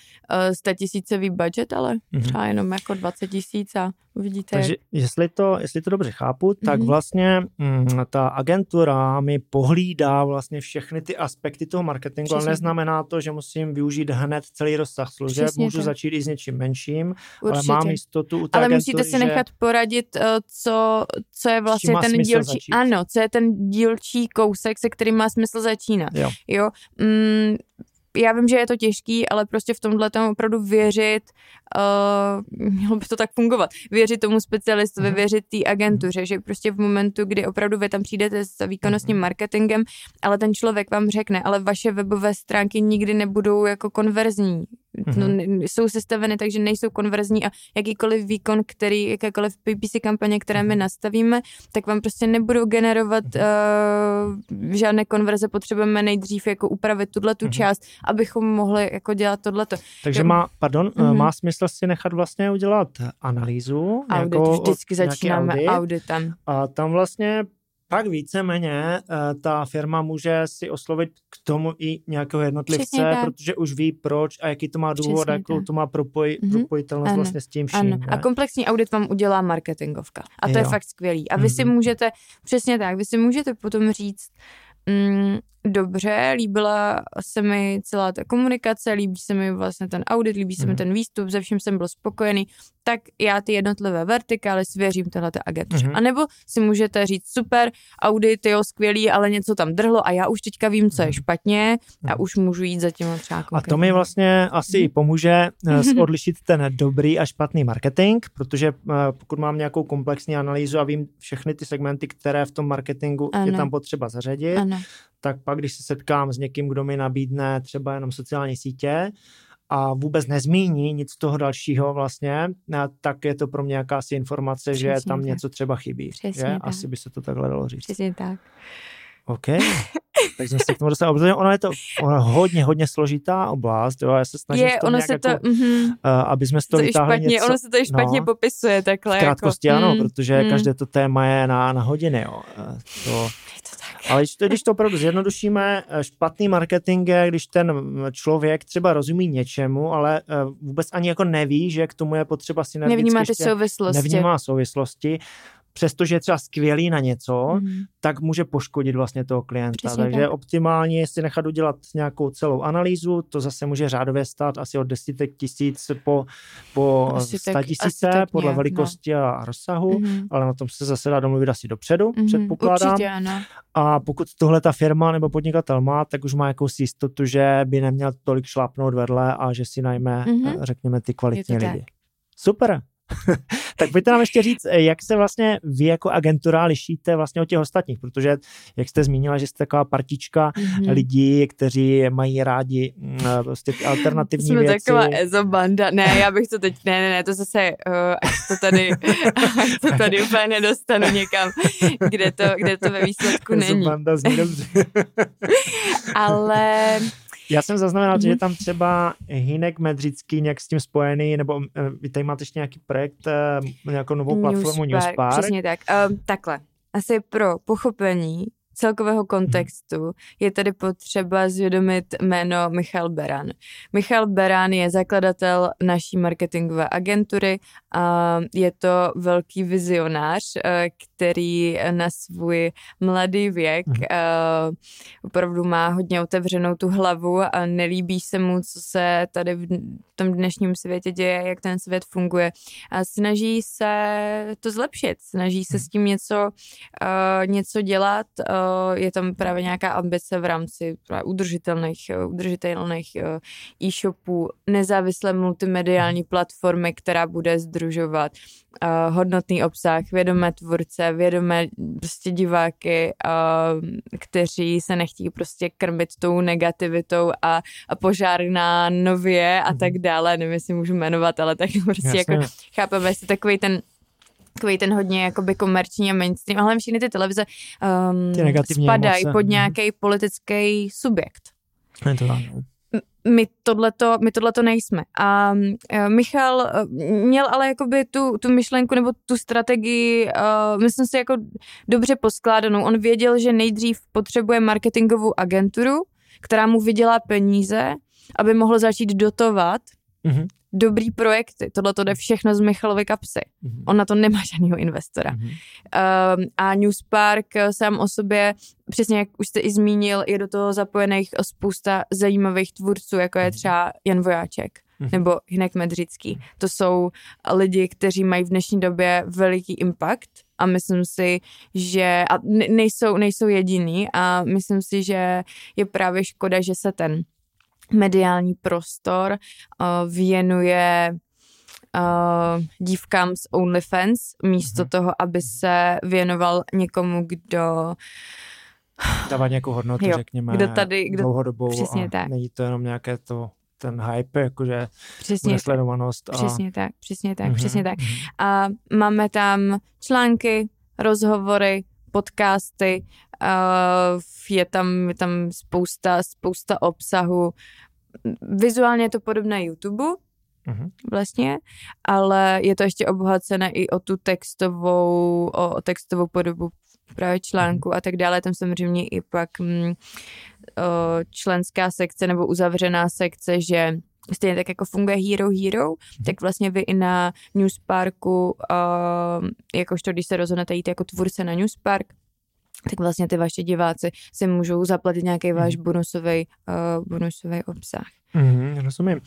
uh, 100 tisícový budget, ale mm-hmm. třeba jenom jako 20 tisíc a uvidíte. Takže jak... jestli, to, jestli to dobře chápu, tak mm-hmm. vlastně mm, ta agentura mi pohlídá vlastně všechny ty aspekty toho marketingu, Přesně. ale neznamená to, že musím využít hned celý rozsah služeb, Přesně můžu tak. začít i s něčím menším, Určitě. ale mám jistotu u té Ale agentury, musíte si nechat poradit, uh, co, co je vlastně ten dílčí, začít. ano, co je ten dílčí kousek, se kterým má smysl začínat. Jo. jo? Mm, já vím, že je to těžký, ale prostě v tomhle tam opravdu věřit, uh, mělo by to tak fungovat, věřit tomu specialistovi, mm. věřit té agentuře, že prostě v momentu, kdy opravdu vy tam přijdete s výkonnostním mhm. marketingem, ale ten člověk vám řekne, ale vaše webové stránky nikdy nebudou jako konverzní, mm-hmm. no, jsou sestaveny tak, že nejsou konverzní a jakýkoliv výkon, který, jakékoliv PPC kampaně, které my mhm. nastavíme, tak vám prostě nebudou generovat mm-hmm. uh, žádné konverze, potřebujeme nejdřív jako upravit tuhle tu mm-hmm. část, abychom mohli jako dělat tohleto. Takže má, pardon, mm-hmm. má smysl si nechat vlastně udělat analýzu. Audit, jako vždycky začínáme audit, auditem. A tam vlastně pak víceméně uh, ta firma může si oslovit k tomu i nějakého jednotlivce, protože už ví proč a jaký to má důvod, jakou to má propoj, mm-hmm. propojitelnost ano. vlastně s tím vším. Ano. A komplexní audit vám udělá marketingovka. A to jo. je fakt skvělý. A vy mm-hmm. si mhm. můžete, přesně tak, vy si můžete potom říct, mm, dobře, líbila se mi celá ta komunikace, líbí se mi vlastně ten audit, líbí se mm. mi mhm. ten výstup, ze vším jsem byl spokojený, tak já ty jednotlivé vertikály svěřím téhle agentuře. Mm. A nebo si můžete říct, super, audit, jo, skvělý, ale něco tam drhlo a já už teďka vím, co je mhm. špatně a mhm. už můžu jít za tím třeba A to mi vlastně asi mm. pomůže [laughs] uh, odlišit ten dobrý a špatný marketing, protože uh, pokud mám nějakou komplexní analýzu a vím všechny ty segmenty, které v tom marketingu ano. je tam potřeba zařadit, ano tak pak, když se setkám s někým, kdo mi nabídne třeba jenom sociální sítě a vůbec nezmíní nic toho dalšího vlastně, tak je to pro mě jakási informace, Přesně že tam tak. něco třeba chybí. Přesně že? Tak. Asi by se to takhle dalo říct. Přesně tak. OK. Tak jsme se k tomu dostali. Protože ono je to ono hodně, hodně složitá oblast. Jo, já se snažím je, ono se jako, to, mm-hmm. uh, aby jsme z toho to vytáhli špatně, něco. Ono se to i špatně no, popisuje takhle. V krátkosti jako, ano, mm, protože mm. každé to téma je na, na hodiny. Jo. Uh, to, ale když to, když to opravdu zjednodušíme, eh, špatný marketing je, když ten člověk třeba rozumí něčemu, ale vůbec ani jako neví, že k tomu je potřeba synergicky Nevnímá ty souvislosti. Nevnímá souvislosti přestože je třeba skvělý na něco, mm. tak může poškodit vlastně toho klienta. Přesně Takže tak. optimálně je si nechat udělat nějakou celou analýzu, to zase může řádově stát asi od desítek tisíc po, po Asi sta tak- tisíce, tak podle nějak, no. velikosti a rozsahu, Mhm. ale na tom se zase dá domluvit asi dopředu, Mhm, předpokládám. Určitě ano. A pokud tohle ta firma nebo podnikatel má, tak už má jakousi jistotu, že by neměl tolik šlápnout vedle a že si najme, Mhm. eh, řekněme, ty kvalitní lidi. Super. [laughs] tak pojďte nám ještě říct, eh, jak se vlastně vy jako agentura lišíte vlastně od těch ostatních, protože jak jste zmínila, že jste taková partička Mhm. lidí, kteří mají rádi mm, eh, prostě ty alternativní Jsme věci. taková ezobanda. Ne, já bych to teď, ne, ne, ne, to zase, uh, až to tady, až to tady úplně nedostanu někam, kde to, kde to ve výsledku není. Zubanda zní dobře. Ale Já jsem zaznamenal, že je Mhm. tam třeba Hinek Medřický nějak s tím spojený, nebo eh, vy tady máte ještě nějaký projekt, eh, nějakou novou platformu Newspark. Přesně tak. Um, takhle. Asi pro pochopení celkového kontextu je tady potřeba zvědomit jméno Michal Beran. Michal Beran je zakladatel naší marketingové agentury a je to velký vizionář, eh, který na svůj mladý věk Mhm. eh, opravdu má hodně otevřenou tu hlavu a nelíbí se mu, co se tady v tom dnešním světě děje, jak ten svět funguje a snaží se to zlepšit, snaží se s tím něco, uh, něco dělat. Uh, je tam právě nějaká ambice v rámci právě udržitelných, uh, udržitelných uh, e-shopů, nezávislé multimediální platformy, která bude združovat hodnotný obsah, vědomé tvůrce, vědomé prostě diváky, kteří se nechtějí prostě krmit tou negativitou a, a požár na nově a Mhm. tak dále, nevím, jestli můžu jmenovat, ale tak [laughs] prostě Jasně. jako chápeme si takový ten takový ten hodně jakoby komerční a mainstream, ale všechny ty televize um, Ty spadají emoce. pod Mhm. nějaký politický subjekt Je to tak, no. my tohleto, my tohleto nejsme. A uh, Michal uh, měl ale jakoby tu, tu myšlenku nebo tu strategii, uh, myslím si jako dobře poskládanou. On věděl, že nejdřív potřebuje marketingovou agenturu, která mu vydělá peníze, aby mohl začít dotovat Mhm. Dobrý projekty. Tohle to jde všechno z Michalovy kapsy. Mhm. On na to nemá žádného investora. Mhm. Um, a Newspark eh, sám o sobě, přesně jak už jste i zmínil, je do toho zapojených spousta zajímavých tvůrců, jako je třeba Jan Vojáček Mhm. nebo Hinek Medřický. To jsou lidi, kteří mají v dnešní době veliký impact a myslím si, že a ne- nejsou, nejsou jediný a myslím si, že je právě škoda, že se ten mediální prostor uh, věnuje uh, dívkám z OnlyFans, místo Mhm. toho, aby se věnoval někomu, kdo Dávat nějakou hodnotu, Jo, řekněme, kdo tady- kdo- dlouhodobou přesně a tak. není to jenom nějaké to, ten hype, jakože přesně tak, nesledovanost. A... přesně tak, přesně tak, Mhm, přesně tak. mhm. A máme tam články, rozhovory, podcasty, uh, je tam, je tam spousta, spousta obsahu. Vizuálně je to podobné YouTube, Mhm. vlastně, ale je to ještě obohacené i o tu textovou, o, o textovou podobu právě článku a tak dále. Tam samozřejmě i pak mm, o, členská sekce nebo uzavřená sekce, že stejně tak jako funguje Hero Hero, tak vlastně vy i na Newsparku, uh, jakožto když se rozhodnete jít jako tvůrce na Newspark, tak vlastně ty vaši diváci si můžou zaplatit nějaký váš bonusový, uh, bonusový obsah. Mhm, rozumím.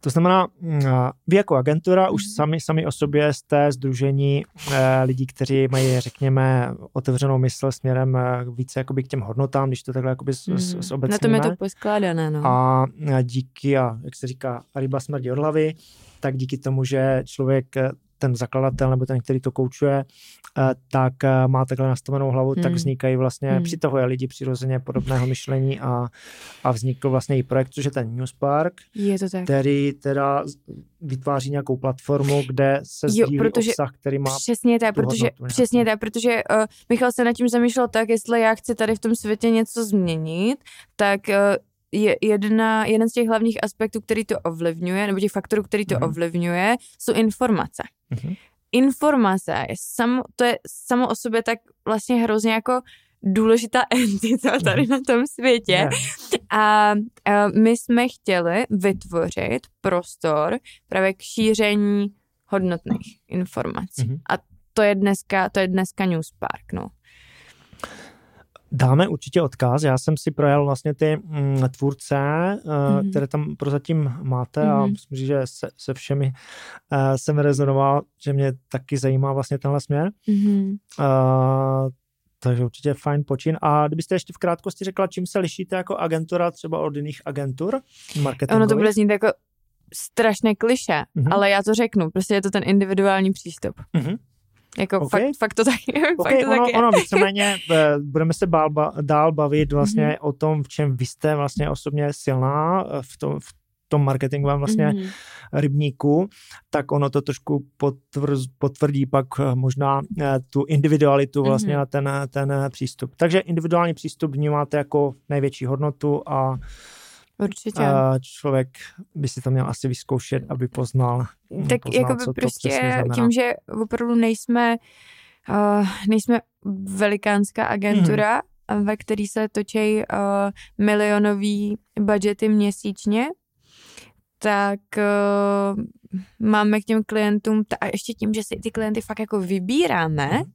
To znamená, mm, vy jako agentura už Mhm. sami, sami o sobě jste združení eh, lidí, kteří mají, řekněme, otevřenou mysl směrem eh, více jakoby k těm hodnotám, když to takhle jakoby s, s, s Mhm. Na tom je to poskládané, no. A díky, a jak se říká, ryba smrdí od hlavy, tak díky tomu, že člověk eh, ten zakladatel nebo ten, který to koučuje, eh, tak eh, má takhle nastavenou hlavu, hmm. tak vznikají vlastně, hmm. přitahuje lidi přirozeně podobného myšlení a, a vznikl vlastně i projekt, což je ten Newspark, je to tak. který teda vytváří nějakou platformu, kde se sdílí jo, protože obsah, který má Přesně tak, protože, hodnotu, přesně tak, protože uh, Michal se nad tím zamýšlel tak, jestli já chci tady v tom světě něco změnit, tak uh, je jedna, jeden z těch hlavních aspektů, který to ovlivňuje, nebo těch faktorů, který to mm. ovlivňuje, jsou informace. Mm-hmm. Informace je samo, to je samo o sobě tak vlastně hrozně jako důležitá [laughs] entita tady mm. na tom světě. Yeah. A, a my jsme chtěli vytvořit prostor právě k šíření hodnotných informací. Mm-hmm. A to je dneska, to je dneska Newspark, no. Dáme určitě odkaz. Já jsem si projel vlastně ty mm, tvůrce, mm-hmm. které tam prozatím máte mm-hmm. a mhm. myslím, že se, se všemi uh, jsem rezonoval, že mě taky zajímá vlastně tenhle směr. Mm-hmm. Uh, takže určitě fajn počin. A kdybyste ještě v krátkosti řekla, čím se lišíte jako agentura třeba od jiných agentur marketingových? Ono to bude znít jako strašné kliše, mm-hmm. ale já to řeknu. Prostě je to ten individuální přístup. Mm-hmm. Jako okay. fakt, fakt to tak. Okay, fakt to ono, tak je. ono víceméně [laughs] eh, budeme se bál, dál bavit vlastně mm-hmm. o tom, v čem vy jste vlastně osobně silná eh, v tom, v tom marketingovém vlastně mm-hmm. rybníku, tak ono to trošku potvrz, potvrdí pak eh, možná tu individualitu vlastně mm-hmm. a ten, ten přístup. Takže individuální přístup vnímáte jako největší hodnotu a Určitě. A člověk by si to měl asi vyzkoušet, aby poznal. Tak jako by prostě tím, že opravdu nejsme, uh, nejsme velikánská agentura, mm. ve který se točí uh, milionový budgety měsíčně, tak uh, máme k těm klientům, a ještě tím, že si ty klienty fakt jako vybíráme, mm.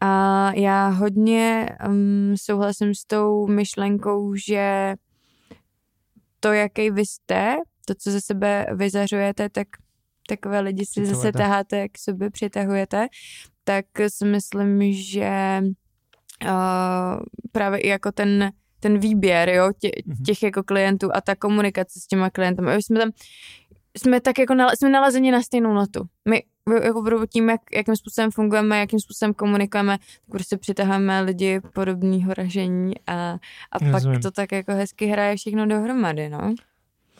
a já hodně um, souhlasím s tou myšlenkou, že to, jaký vy jste, to, co ze sebe vyzařujete, tak takové lidi si zase taháte, k sobě přitahujete, tak si myslím, že uh, právě i jako ten, ten výběr, jo, tě, mhm. těch jako klientů a ta komunikace s těma klienty. My jsme tam, jsme tak jako nale, jsme nalezeni na stejnou notu. My jako opravdu tím, jak, jakým způsobem fungujeme, jakým způsobem komunikujeme, tak prostě přitahujeme lidi podobného ražení a, a pak to tak jako hezky hraje všechno dohromady, no.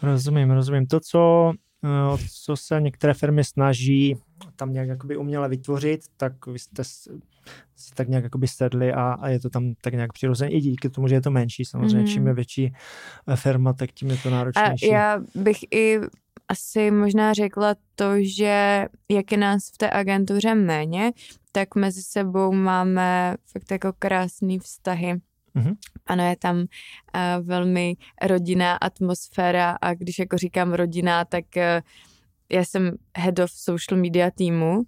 Rozumím, rozumím. To, co, eh, co se některé firmy snaží tam nějak jakoby uměle vytvořit, tak vy jste si tak nějak jakoby sedli a, a je to tam tak nějak přirozeně. I díky tomu, že je to menší, samozřejmě, mm. čím je větší eh, firma, tak tím je to náročnější. A já bych i asi možná řekla to, že jak je nás v té agentuře méně, tak mezi sebou máme fakt jako krásný vztahy. Mm-hmm. Ano, je tam uh, velmi rodinná atmosféra a když jako říkám rodina, tak uh, já jsem head of social media týmu. Uh,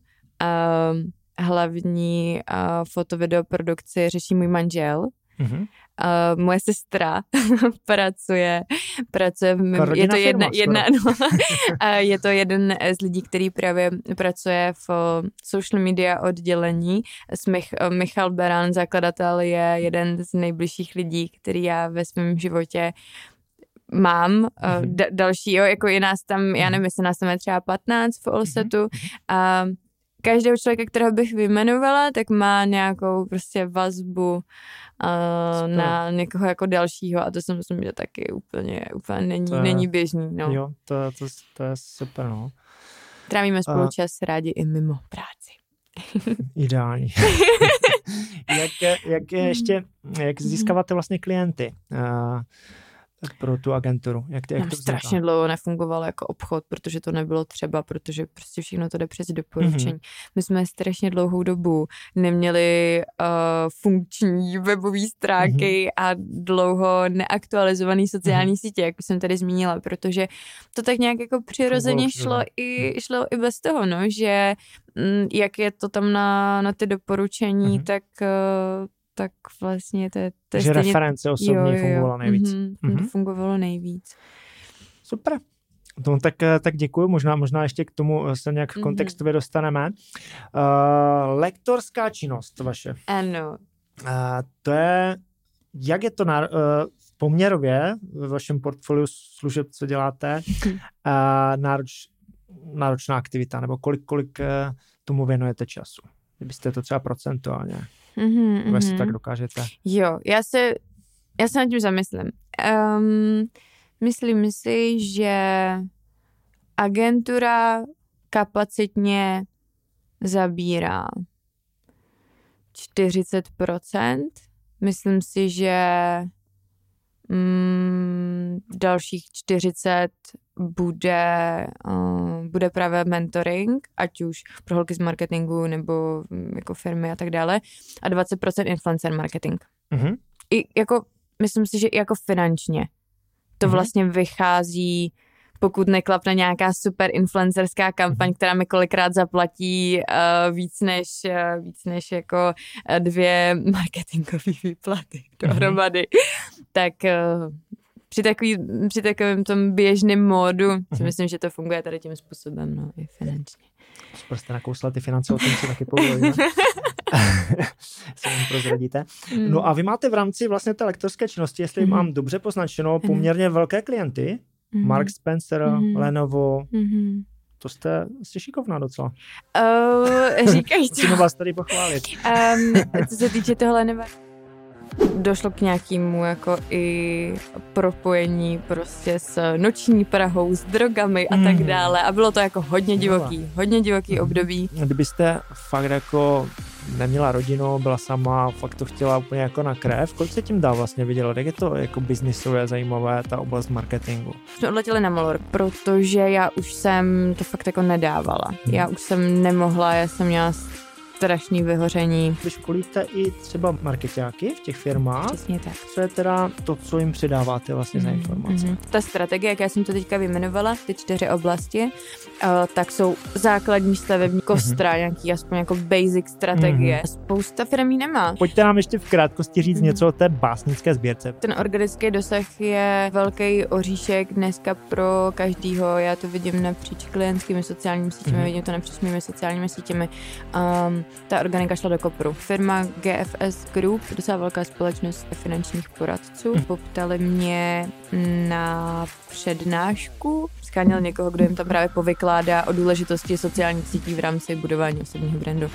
hlavní uh, fotovideoprodukci řeší můj manžel, Mm-hmm. Uh, moje sestra [laughs] pracuje, pracuje v, je to jedna, jedna no, [laughs] je to jeden z lidí, který právě pracuje v social media oddělení. Mich, Michal Beran, zakladatel, je jeden z nejbližších lidí, který já ve svém životě mám. Mm-hmm. D- další, jo, jako je nás tam, já mhm. nevím, jestli nás tam je třeba 15 v Olsetu. Mm-hmm. A každého člověka, kterého bych vyjmenovala, tak má nějakou prostě vazbu uh, na někoho jako dalšího a to si myslím, že taky úplně, úplně není, to je, není běžný. No. Jo, to, to, to je super, no. Trávíme spolu čas rádi i mimo práci. [laughs] Ideální. [laughs] jak, jak ještě, jak získáváte vlastně klienty? Uh, pro tu agenturu? Jak, jak to strašně dlouho nefungovalo jako obchod, protože to nebylo třeba, protože prostě všechno to jde přes doporučení. Mm-hmm. My jsme strašně dlouhou dobu neměli uh, funkční webové stránky mm-hmm. a dlouho neaktualizovaný sociální mm-hmm. sítě, jak jsem tady zmínila, protože to tak nějak jako přirozeně šlo i, šlo i bez toho, no, že mm, jak je to tam na, na ty doporučení, mm-hmm. tak uh, tak vlastně to je... To je stejně... reference osobní jo, jo, fungovala nejvíc. Mm-hmm, mm-hmm. Fungovalo nejvíc. Super. No, tak, eh, tak děkuji, možná, možná ještě k tomu eh, se nějak mm-hmm. kontextově dostaneme. Uh, lektorská činnost vaše. Ano. Uh, to je, jak je to na, uh, poměrově v vašem portfoliu služeb, co děláte, uh, [laughs] nároč, náročná aktivita, nebo kolik, kolik uh, tomu věnujete času? Kdybyste to třeba procentuálně, mm-hmm, jestli tak dokážete. Jo, já se, já se nad tím zamyslím. Um, myslím si, že agentura kapacitně zabírá 40%. Myslím si, že mm, dalších 40 bude, uh, bude právě mentoring, ať už pro holky z marketingu nebo um, jako firmy a tak dále. A 20% influencer marketing. Mm-hmm. I jako, myslím si, že i jako finančně to mm-hmm. vlastně vychází pokud neklapne nějaká super influencerská kampaň, mhm. která mi kolikrát zaplatí uh, víc než, uh, víc než jako dvě [laughs] marketingové výplaty mhm. dohromady, mm-hmm. Tak uh, při, takový, při takovém tom běžném módu mm-hmm. si myslím, že to funguje tady tím způsobem, no, i finančně. Super jste nakousla ty finance, o tom si taky [laughs] se nám prozradíte. Mm. No a vy máte v rámci vlastně té lektorské činnosti, jestli mm. mám dobře poznačeno, poměrně mm. velké klienty, mm-hmm. Mark Spencer, mm-hmm. Lenovo, mm-hmm. To jste, jste šikovná docela. Uh, říkají to. Vás tady pochválit. Um, co se týče toho Lenova, došlo k nějakému jako i propojení prostě s noční Prahou, s drogami a tak hmm. dále a bylo to jako hodně divoký, hodně divoký hmm. období. Kdybyste fakt jako neměla rodinu, byla sama, fakt to chtěla úplně jako na krev. Kolik se tím dá vlastně vydělat? Jak je to jako biznisové zajímavé, ta oblast marketingu? Jsme odletěli na Malor, protože já už jsem to fakt jako nedávala. Hmm. Já už jsem nemohla, já jsem měla strašný vyhoření. Vy školíte i třeba marketáky v těch firmách. Přesně tak. Co je teda to, co jim přidáváte vlastně mm, za mhm, informace? Mm. Ta strategie, jak já jsem to teďka vyjmenovala, ty čtyři oblasti, uh, tak jsou základní stavební mhm. kostra, mm. nějaký aspoň jako basic strategie. Mm. Spousta firmí nemá. Pojďte nám ještě v krátkosti říct mm. něco o té básnické sbírce. Ten organický dosah je velký oříšek dneska pro každýho. Já to vidím napříč klientskými sociálními sítěmi, mm. vidím to napříč mými sociálními sítěmi. Um, ta organika šla do kopru. Firma GFS Group, docela velká společnost finančních poradců, hm. poptali mě na přednášku. Skáněl někoho, kdo jim tam právě povykládá o důležitosti sociálních sítí v rámci budování osobního brandu.